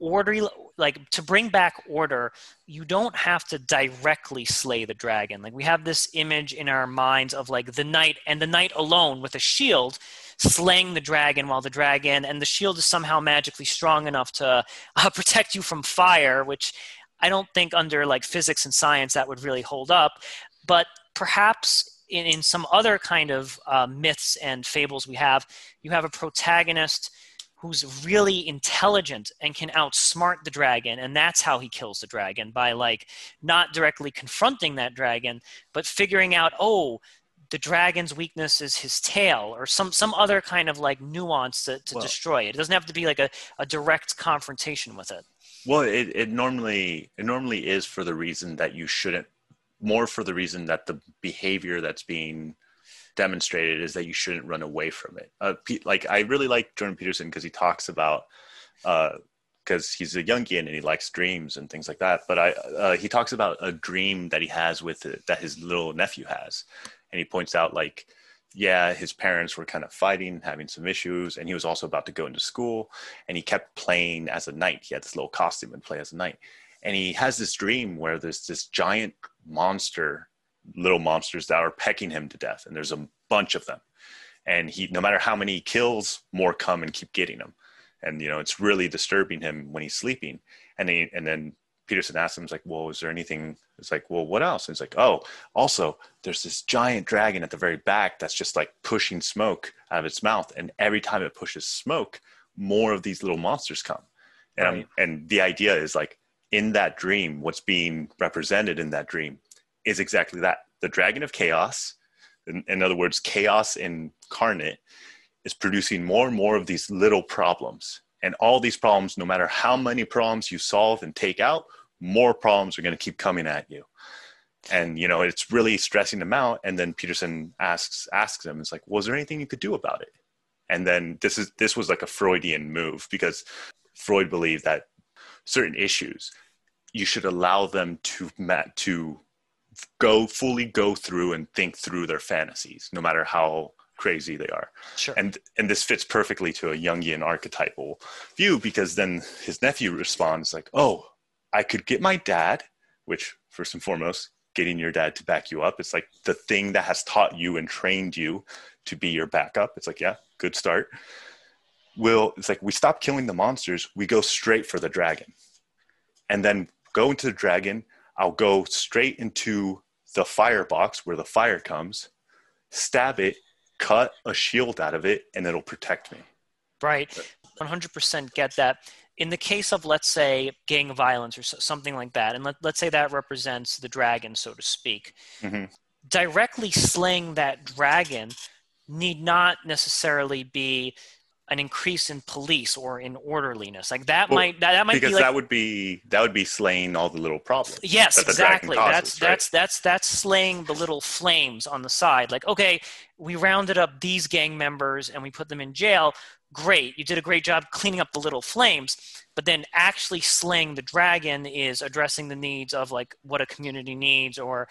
order like to bring back order you don't have to directly slay the dragon like we have this image in our minds of like the knight and the knight alone with a shield slaying the dragon while the dragon and the shield is somehow magically strong enough to uh, protect you from fire which i don't think under like physics and science that would really hold up. But perhaps in, in some other kind of uh, myths and fables we have you have a protagonist who's really intelligent and can outsmart the dragon and that's how he kills the dragon by like not directly confronting that dragon but figuring out oh the dragon's weakness is his tail or some some other kind of like nuance to, to well, destroy it it doesn't have to be like a, a direct confrontation with it well it, it normally it normally is for the reason that you shouldn't more for the reason that the behavior that's being demonstrated is that you shouldn't run away from it. Uh, like I really like Jordan Peterson because he talks about because uh, he's a Jungian and he likes dreams and things like that. But I uh, he talks about a dream that he has with it, that his little nephew has, and he points out like yeah his parents were kind of fighting having some issues and he was also about to go into school and he kept playing as a knight he had this little costume and play as a knight and he has this dream where there's this giant monster little monsters that are pecking him to death, and there's a bunch of them. And he, no matter how many he kills, more come and keep getting him. And you know, it's really disturbing him when he's sleeping. And he, and then Peterson asks him, "Is like, well, is there anything?" It's like, well, what else? And it's like, oh, also, there's this giant dragon at the very back that's just like pushing smoke out of its mouth, and every time it pushes smoke, more of these little monsters come. And right. and the idea is like in that dream, what's being represented in that dream is exactly that: the dragon of chaos. In, in other words, chaos incarnate is producing more and more of these little problems and all these problems, no matter how many problems you solve and take out, more problems are going to keep coming at you. And you know, it's really stressing them out. And then Peterson asks asks him, "It's like, was there anything you could do about it?" And then this is this was like a Freudian move because Freud believed that certain issues you should allow them to to go fully go through and think through their fantasies, no matter how crazy they are. Sure. And and this fits perfectly to a Jungian archetypal view because then his nephew responds like, "Oh, I could get my dad, which first and foremost, getting your dad to back you up. It's like the thing that has taught you and trained you to be your backup. It's like, yeah, good start. Will it's like we stop killing the monsters, we go straight for the dragon. And then go into the dragon, I'll go straight into the firebox where the fire comes, stab it, cut a shield out of it and it'll protect me. Right. 100% get that. In the case of, let's say, gang violence or something like that, and let, let's say that represents the dragon, so to speak, mm-hmm. directly slaying that dragon need not necessarily be an increase in police or in orderliness. Like that well, might that, that might because be like, that would be that would be slaying all the little problems. Yes, that exactly. Causes, that's right? that's that's that's slaying the little flames on the side. Like okay, we rounded up these gang members and we put them in jail. Great, you did a great job cleaning up the little flames. But then actually slaying the dragon is addressing the needs of like what a community needs, or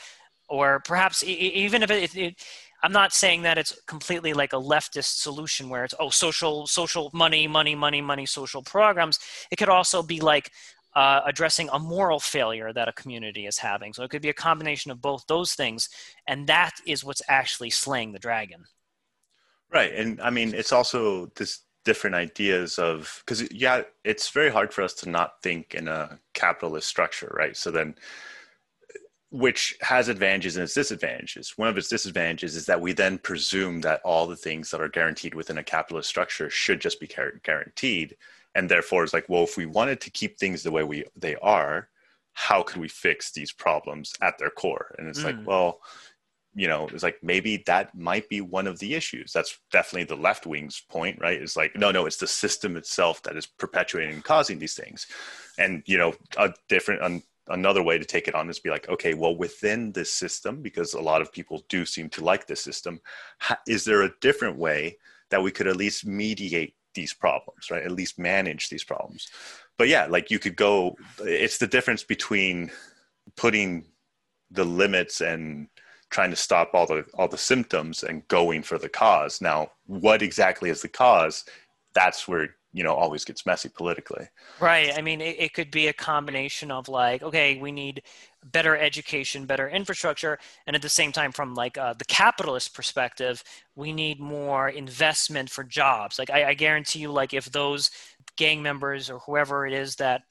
or perhaps even if it, it I'm not saying that it's completely like a leftist solution where it's oh social social money money money money social programs. It could also be like uh, addressing a moral failure that a community is having. So it could be a combination of both those things, and that is what's actually slaying the dragon. Right, and I mean it's also this different ideas of because yeah, it's very hard for us to not think in a capitalist structure, right? So then which has advantages and its disadvantages. One of its disadvantages is that we then presume that all the things that are guaranteed within a capitalist structure should just be guaranteed, and therefore it's like, well, if we wanted to keep things the way we they are, how could we fix these problems at their core? And it's mm. like, well, you know, it's like maybe that might be one of the issues. That's definitely the left wing's point, right? It's like, no, no, it's the system itself that is perpetuating and causing these things. And you know, a different another way to take it on is be like okay well within this system because a lot of people do seem to like this system is there a different way that we could at least mediate these problems right? At least manage these problems. But yeah like you could go it's the difference between putting the limits and trying to stop all the all the symptoms and going for the cause. Now what exactly is the cause? That's where you know always gets messy politically. Right. I mean it, it, could be a combination of like okay we need better education better infrastructure and at the same time from like uh, the capitalist perspective we need more investment for jobs. Like I, I guarantee you like if those gang members or whoever it is that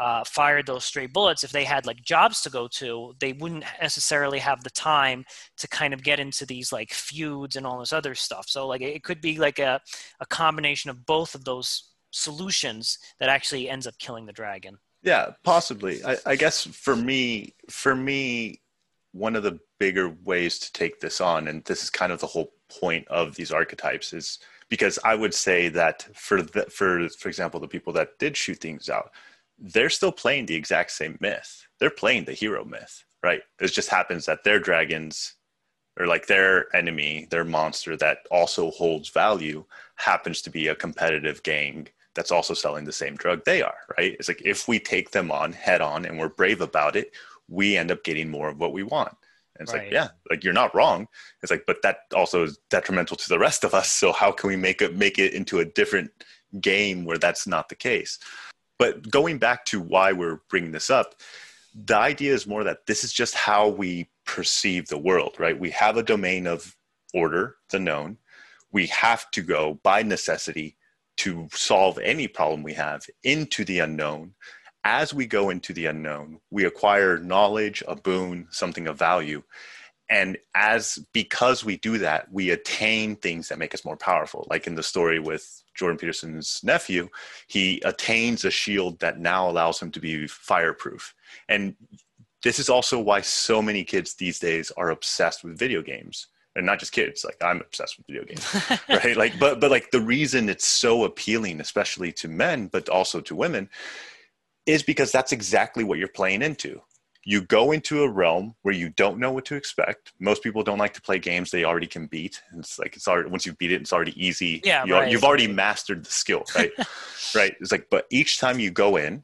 uh, fired those stray bullets, if they had like jobs to go to, they wouldn't necessarily have the time to kind of get into these like feuds and all this other stuff. So like it could be like a, a combination of both of those solutions that actually ends up killing the dragon. Yeah, possibly. I, I guess for me, for me, one of the bigger ways to take this on, and this is kind of the whole point of these archetypes, is because I would say that for the, for for example, the people that did shoot things out, they're still playing the exact same myth. They're playing the hero myth, right? It just happens that their dragons or like their enemy, their monster that also holds value happens to be a competitive gang that's also selling the same drug they are, right? It's like if we take them on head on and we're brave about it, we end up getting more of what we want. And it's right. like, yeah, like you're not wrong. It's like, but that also is detrimental to the rest of us. So how can we make it make it into a different game where that's not the case? But going back to why we're bringing this up, the idea is more that this is just how we perceive the world, right? We have a domain of order, the known. We have to go by necessity to solve any problem we have into the unknown. as we go into the unknown, we acquire knowledge, a boon, something of value. And as because we do that, we attain things that make us more powerful. Like in the story with Jordan Peterson's nephew, he attains a shield that now allows him to be fireproof. And this is also why so many kids these days are obsessed with video games. And not just kids like i'm obsessed with video games right? Like but but like the reason it's so appealing especially to men but also to women is because that's exactly what you're playing into you go into a realm where you don't know what to expect most people don't like to play games they already can beat it's like it's already once you beat it it's already easy yeah you right. you've already mastered the skill right right it's like but each time you go in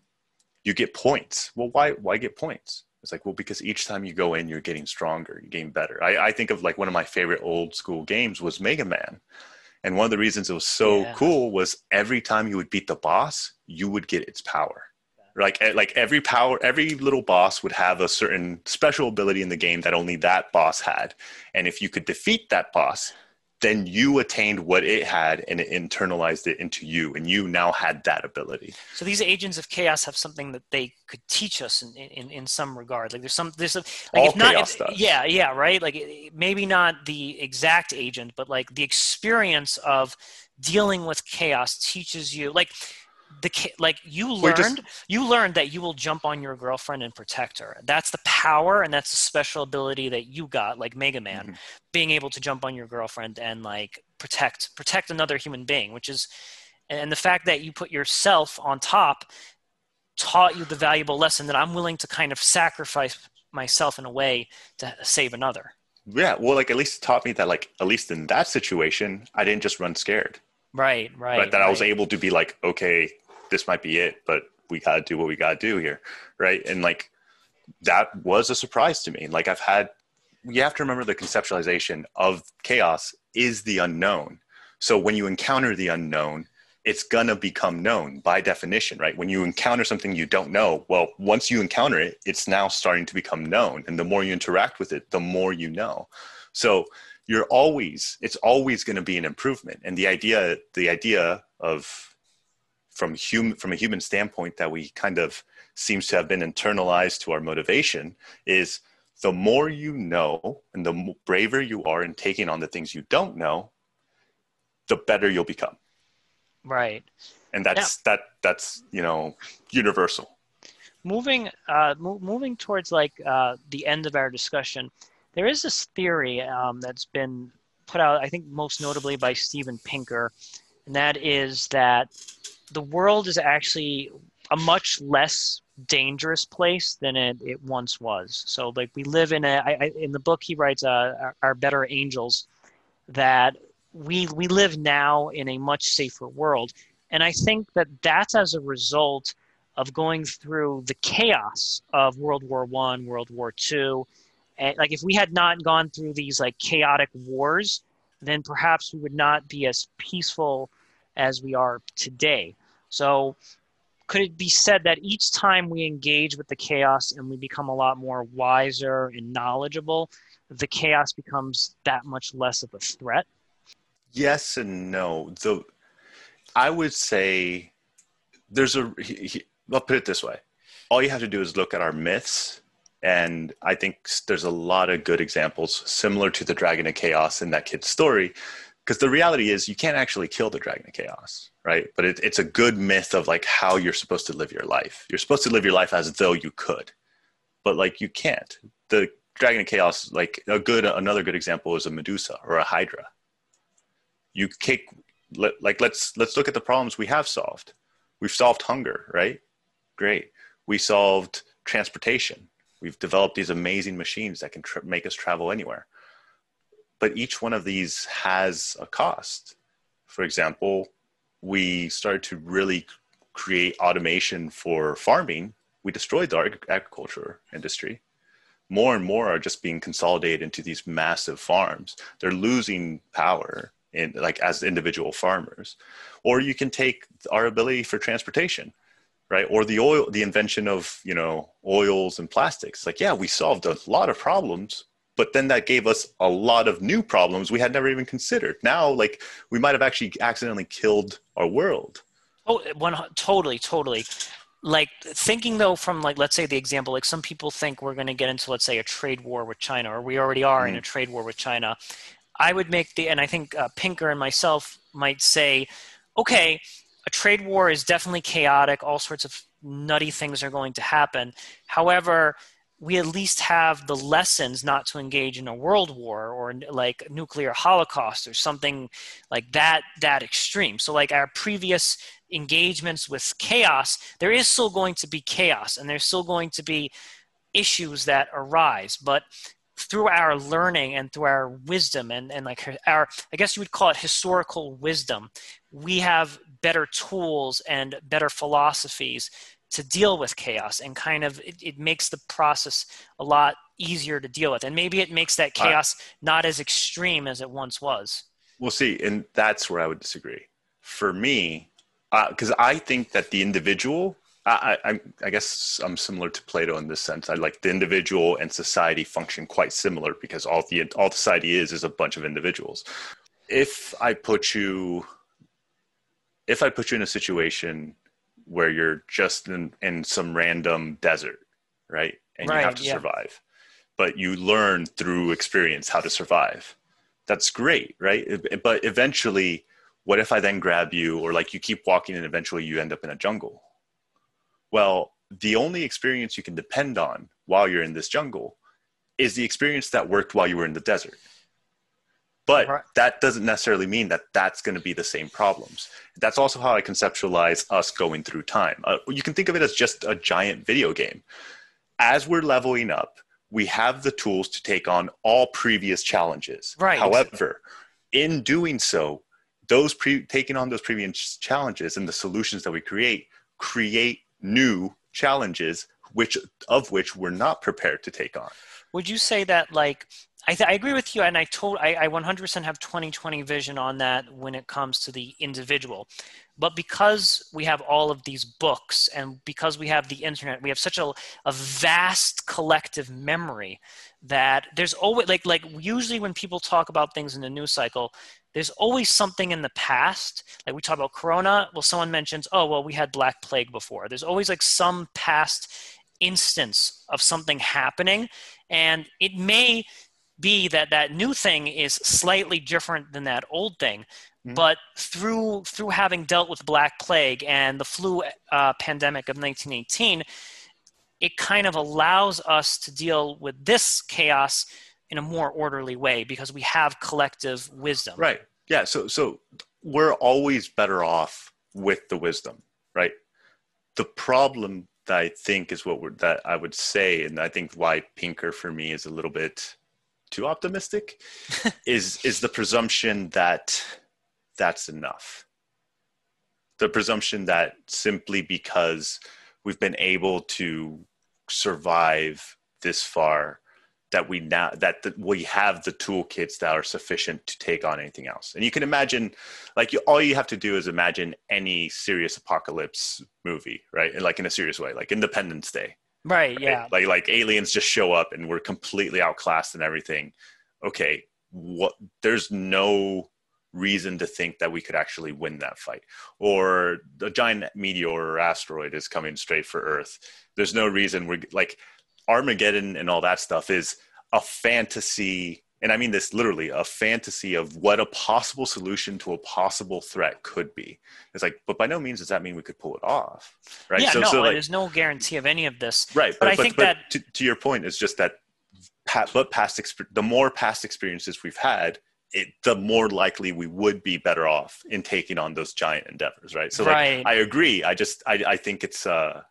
you get points well why why get points it's like, well, because each time you go in, you're getting stronger, you're getting better. I, I think of like one of my favorite old school games was Mega Man. And one of the reasons it was so yeah. cool was every time you would beat the boss, you would get its power. Like, eh, like every power, every little boss would have a certain special ability in the game that only that boss had. And if you could defeat that boss, then you attained what it had and it internalized it into you and you now had that ability so these agents of chaos have something that they could teach us in, in, in some regard like there's some there's a like All if not chaos if, does. yeah yeah right like maybe not the exact agent but like the experience of dealing with chaos teaches you like the like you learned just, you learned that you will jump on your girlfriend and protect her. That's the power and that's the special ability that you got like mega man mm-hmm. being able to jump on your girlfriend and like protect protect another human being which is and the fact that you put yourself on top taught you the valuable lesson that i'm willing to kind of sacrifice myself in a way to save another. Yeah well like at least taught me that like at least in that situation i didn't just run scared Right, right. Right. That right. I was able to be like, okay, this might be it, but we got to do what we got to do here. Right. And like that was a surprise to me. Like I've had, you have to remember the conceptualization of chaos is the unknown. So when you encounter the unknown, it's going to become known by definition, right? When you encounter something you don't know, well, once you encounter it, it's now starting to become known. And the more you interact with it, the more you know. So you're always, it's always going to be an improvement. And the idea, the idea of from human from a human standpoint that we kind of seems to have been internalized to our motivation is the more you know and the braver you are in taking on the things you don't know the better you'll become. Right. And that's that that's you know universal. Moving uh mo- moving towards like uh the end of our discussion there is this theory um, that's been put out i think most notably by steven pinker and that is that the world is actually a much less dangerous place than it, it once was. So like we live in a I, I, in the book he writes uh, our, our better angels that we we live now in a much safer world, and I think that that's as a result of going through the chaos of World War One, World War Two, and like if we had not gone through these like chaotic wars, then perhaps we would not be as peaceful as we are today. So, could it be said that each time we engage with the chaos and we become a lot more wiser and knowledgeable, the chaos becomes that much less of a threat? Yes and no. The I would say there's a. He, he, I'll put it this way: all you have to do is look at our myths, and I think there's a lot of good examples similar to the Dragon of Chaos in that kid's story. Because the reality is you can't actually kill the dragon of chaos right? But it, it's a good myth of like how you're supposed to live your life. You're supposed to live your life as though you could but like you can't. The dragon of chaos like a good another good example is a medusa or a hydra. You kick like let's let's look at the problems we have solved. We've solved hunger right? Great. We solved transportation we've developed these amazing machines that can make us travel anywhere but each one of these has a cost. For example, we started to really create automation for farming. We destroyed the agriculture industry. More and more are just being consolidated into these massive farms. They're losing power in like as individual farmers. Or you can take our ability for transportation right? Or the oil the invention of you know oils and plastics. Like yeah we solved a lot of problems but then that gave us a lot of new problems we had never even considered. Now like we might have actually accidentally killed our world. Oh one totally totally. Like thinking though from like let's say the example like some people think we're going to get into let's say a trade war with china or we already are mm. in a trade war with china. I would make the and i think uh, pinker and myself might say okay a trade war is definitely chaotic. All sorts of nutty things are going to happen. However we at least have the lessons not to engage in a world war or like nuclear holocaust or something like that that extreme. So like our previous engagements with chaos there is still going to be chaos and there's still going to be issues that arise. But through our learning and through our wisdom and, and like our i guess you would call it historical wisdom we have better tools and better philosophies to deal with chaos and kind of it, it, makes the process a lot easier to deal with. And maybe it makes that chaos not as extreme as it once was. We'll see. And that's where i would disagree. For me because uh, i think that the individual I, I, I guess i'm similar to plato in this sense. I like the individual and society function quite similar because all the all society is is a bunch of individuals. If i put you if i put you in a situation where you're just in, in some random desert, right? And right, you have to yeah. survive. But you learn through experience how to survive. That's great, right? But eventually, what if I then grab you, or like you keep walking and eventually you end up in a jungle? Well, the only experience you can depend on while you're in this jungle is the experience that worked while you were in the desert. But right. that doesn't necessarily mean that that's going to be the same problems. That's also how I conceptualize us going through time. Uh, you can think of it as just a giant video game. As we're leveling up, we have the tools to take on all previous challenges. Right. However, in doing so, those pre- taking on those previous challenges and the solutions that we create create new challenges which of which we're not prepared to take on. Would you say that like I, th- I, agree with you, and I told I, I 100% have 2020 vision on that when it comes to the individual. But because we have all of these books, and because we have the internet, we have such a, a vast collective memory that there's always like like usually when people talk about things in the news cycle, there's always something in the past. Like we talk about Corona, well, someone mentions, oh well, we had Black Plague before. There's always like some past instance of something happening, and it may be that that new thing is slightly different than that old thing. Mm-hmm. but through through having dealt with black plague and the flu uh, pandemic of 1918 it kind of allows us to deal with this chaos in a more orderly way because we have collective wisdom. Right. Yeah. So so we're always better off with the wisdom right? The problem that i think is what we're that i would say and i think why pinker for me is a little bit too optimistic is is the presumption that that's enough. The presumption that simply because we've been able to survive this far that we now that the, we have the toolkits that are sufficient to take on anything else. And you can imagine like you, all you have to do is imagine any serious apocalypse movie right? Like in a serious way like independence day Right, right, yeah. Like like aliens just show up and we're completely outclassed and everything. Okay, what there's no reason to think that we could actually win that fight. Or a giant meteor or asteroid is coming straight for Earth. There's no reason we're like Armageddon and all that stuff is a fantasy and I mean this literally, a fantasy of what a possible solution to a possible threat could be. It's like, but by no means does that mean we could pull it off, right? Yeah, so, no, so like, there's no guarantee of any of this. Right, but, but I but, think but that to, to, your point is just that, but past the more past experiences we've had, it, the more likely we would be better off in taking on those giant endeavors, right? So, right. like, I agree. I just, I, I think it's, uh,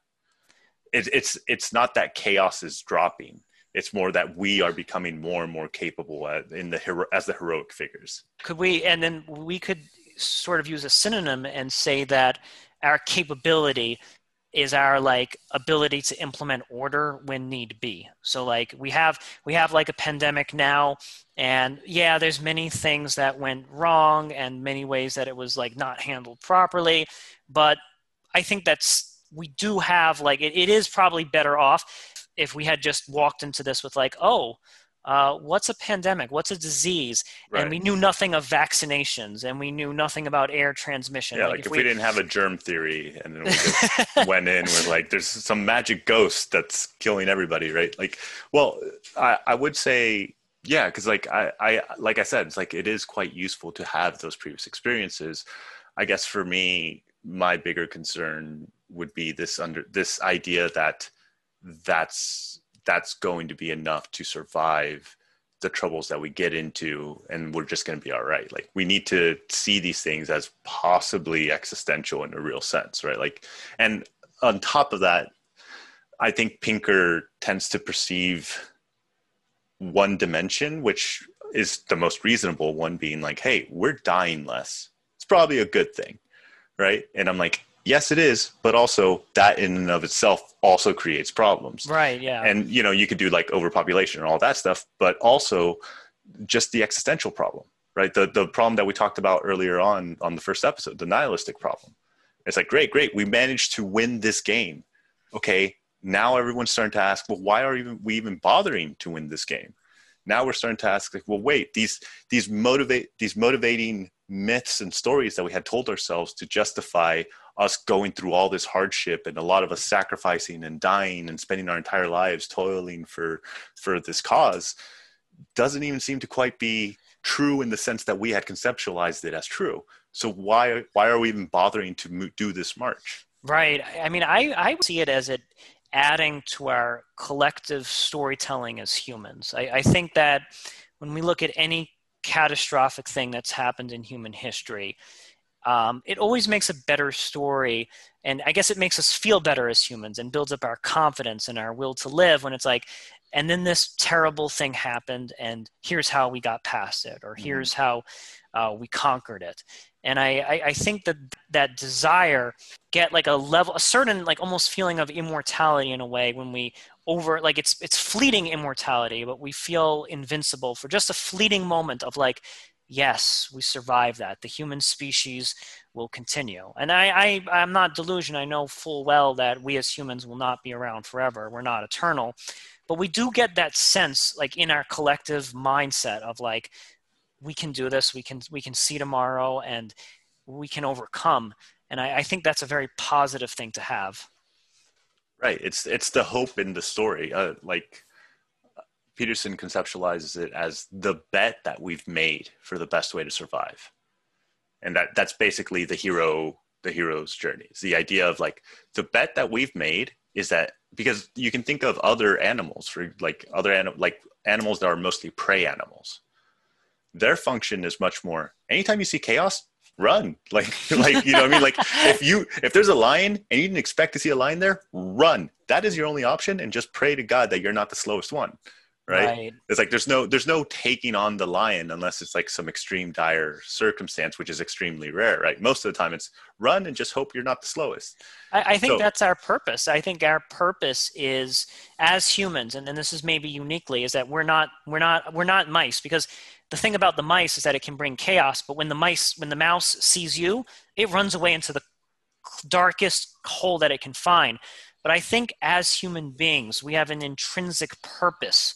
it, it's, it's not that chaos is dropping it's more that we are becoming more and more capable in the hero, as the heroic figures. Could we, and then we could sort of use a synonym and say that our capability is our like ability to implement order when need be so like we have we have like a pandemic now and yeah there's many things that went wrong and many ways that it was like not handled properly but i think that's we do have like it, it is probably better off if we had just walked into this with like, oh, uh, what's a pandemic? What's a disease? Right. And we knew nothing of vaccinations, and we knew nothing about air transmission. Yeah, like, like if, if we, we, didn't have a germ theory, and then we just went in with like, there's some magic ghost that's killing everybody, right? Like, well, I, I would say, yeah, because like I, I, like I said, it's like it is quite useful to have those previous experiences. I guess for me, my bigger concern would be this under this idea that that's that's going to be enough to survive the troubles that we get into and we're just going to be all right. Like we need to see these things as possibly existential in a real sense right? Like and on top of that i think pinker tends to perceive one dimension which is the most reasonable one being like hey we're dying less. It's probably a good thing right? And i'm like yes it is but also that in and of itself also creates problems. Right yeah. And you know you could do like overpopulation and all that stuff but also just the existential problem right? The the problem that we talked about earlier on on the first episode the nihilistic problem. It's like great great we managed to win this game. Okay now everyone's starting to ask well why are we even bothering to win this game? Now we're starting to ask like well wait these these motivate these motivating myths and stories that we had told ourselves to justify us going through all this hardship and a lot of us sacrificing and dying and spending our entire lives toiling for for this cause doesn't even seem to quite be true in the sense that we had conceptualized it as true. So why why are we even bothering to do this march? Right. I mean i i see it as it adding to our collective storytelling as humans. I, I think that when we look at any catastrophic thing that's happened in human history um, it always makes a better story and i guess it makes us feel better as humans and builds up our confidence and our will to live when it's like and then this terrible thing happened and here's how we got past it or mm-hmm. here's how uh, we conquered it and I, I, I think that that desire get like a level a certain like almost feeling of immortality in a way when we over like it's it's fleeting immortality but we feel invincible for just a fleeting moment of like yes, we survive that. The human species will continue. And I, I, I'm not delusion. I know full well that we as humans will not be around forever. We're not eternal. But we do get that sense, like in our collective mindset of like, we can do this, we can, we can see tomorrow and we can overcome. And I, I think that's a very positive thing to have. Right. It's, it's the hope in the story. Uh, like, Peterson conceptualizes it as the bet that we've made for the best way to survive. And that that's basically the hero the hero's journey. It's the idea of like the bet that we've made is that because you can think of other animals for like other like animals that are mostly prey animals. Their function is much more anytime you see chaos, run. Like like you know what I mean? Like if you if there's a lion and you didn't expect to see a lion there, run. That is your only option and just pray to God that you're not the slowest one right? right? It's like there's no there's no taking on the lion unless it's like some extreme dire circumstance, which is extremely rare, right? Most of the time, it's run and just hope you're not the slowest. I, I think so, that's our purpose. I think our purpose is as humans, and, and this is maybe uniquely, is that we're not we're not we're not mice because the thing about the mice is that it can bring chaos, but when the mice when the mouse sees you, it runs away into the darkest hole that it can find. But I think as human beings, we have an intrinsic purpose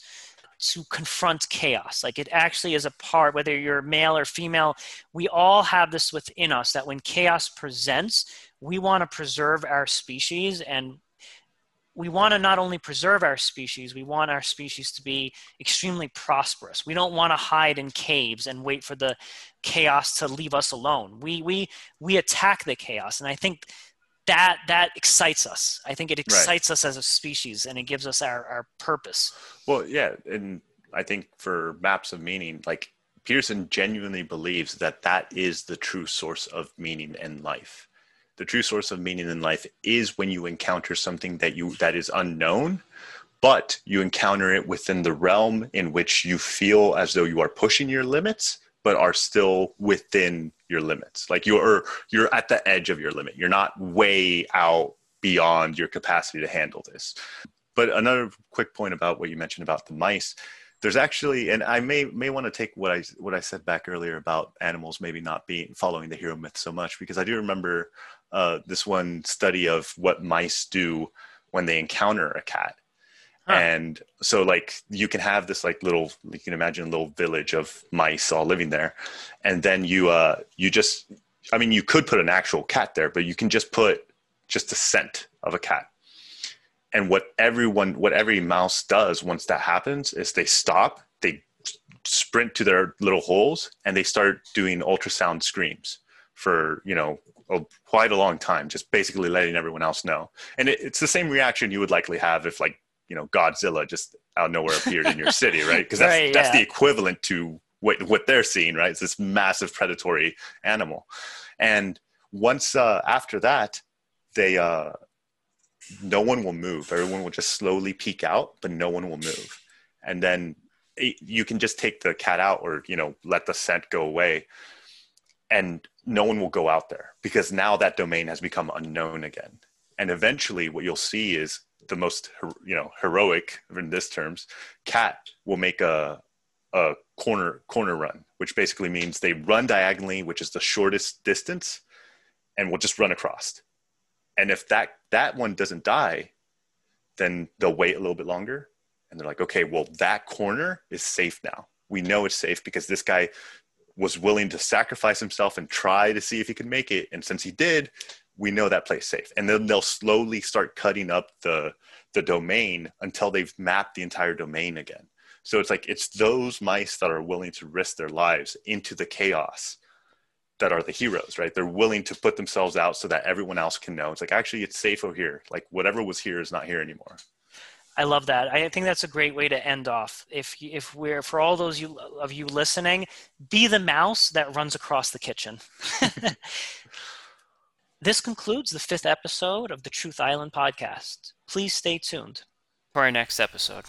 to confront chaos. Like it actually is a part, whether you're male or female, we all have this within us that when chaos presents, we want to preserve our species and we want to not only preserve our species, we want our species to be extremely prosperous. We don't want to hide in caves and wait for the chaos to leave us alone. We, we, we attack the chaos. And I think that that excites us. I think it excites right. us as a species, and it gives us our our purpose. Well, yeah, and I think for maps of meaning, like Peterson genuinely believes that that is the true source of meaning in life. The true source of meaning in life is when you encounter something that you that is unknown, but you encounter it within the realm in which you feel as though you are pushing your limits but are still within your limits. Like you're you're at the edge of your limit. You're not way out beyond your capacity to handle this. But another quick point about what you mentioned about the mice, there's actually, and I may may want to take what I what I said back earlier about animals maybe not being following the hero myth so much because I do remember uh, this one study of what mice do when they encounter a cat, Huh. And so like you can have this like little you can imagine a little village of mice all living there. And then you uh you just I mean you could put an actual cat there, but you can just put just a scent of a cat. And what everyone what every mouse does once that happens is they stop, they sprint to their little holes and they start doing ultrasound screams for, you know, a, quite a long time, just basically letting everyone else know. And it, it's the same reaction you would likely have if like you know Godzilla just out of nowhere appeared in your city, right? Because that's right, that's the equivalent to what what they're seeing, right? It's this massive predatory animal, and once uh, after that, they uh, no one will move. Everyone will just slowly peek out, but no one will move, and then it, you can just take the cat out, or you know let the scent go away, and no one will go out there because now that domain has become unknown again. And eventually, what you'll see is the most you know heroic in this terms cat will make a a corner corner run which basically means they run diagonally which is the shortest distance and will just run across. And if that that one doesn't die then they'll wait a little bit longer and they're like okay well that corner is safe now. We know it's safe because this guy was willing to sacrifice himself and try to see if he could make it. And since he did we know that place safe and then they'll slowly start cutting up the the domain until they've mapped the entire domain again so it's like it's those mice that are willing to risk their lives into the chaos that are the heroes right they're willing to put themselves out so that everyone else can know it's like actually it's safe over here like whatever was here is not here anymore I love that. I think that's a great way to end off. If if we're for all those you, of you listening, be the mouse that runs across the kitchen. This concludes the fifth episode of the Truth Island podcast. Please stay tuned for our next episode.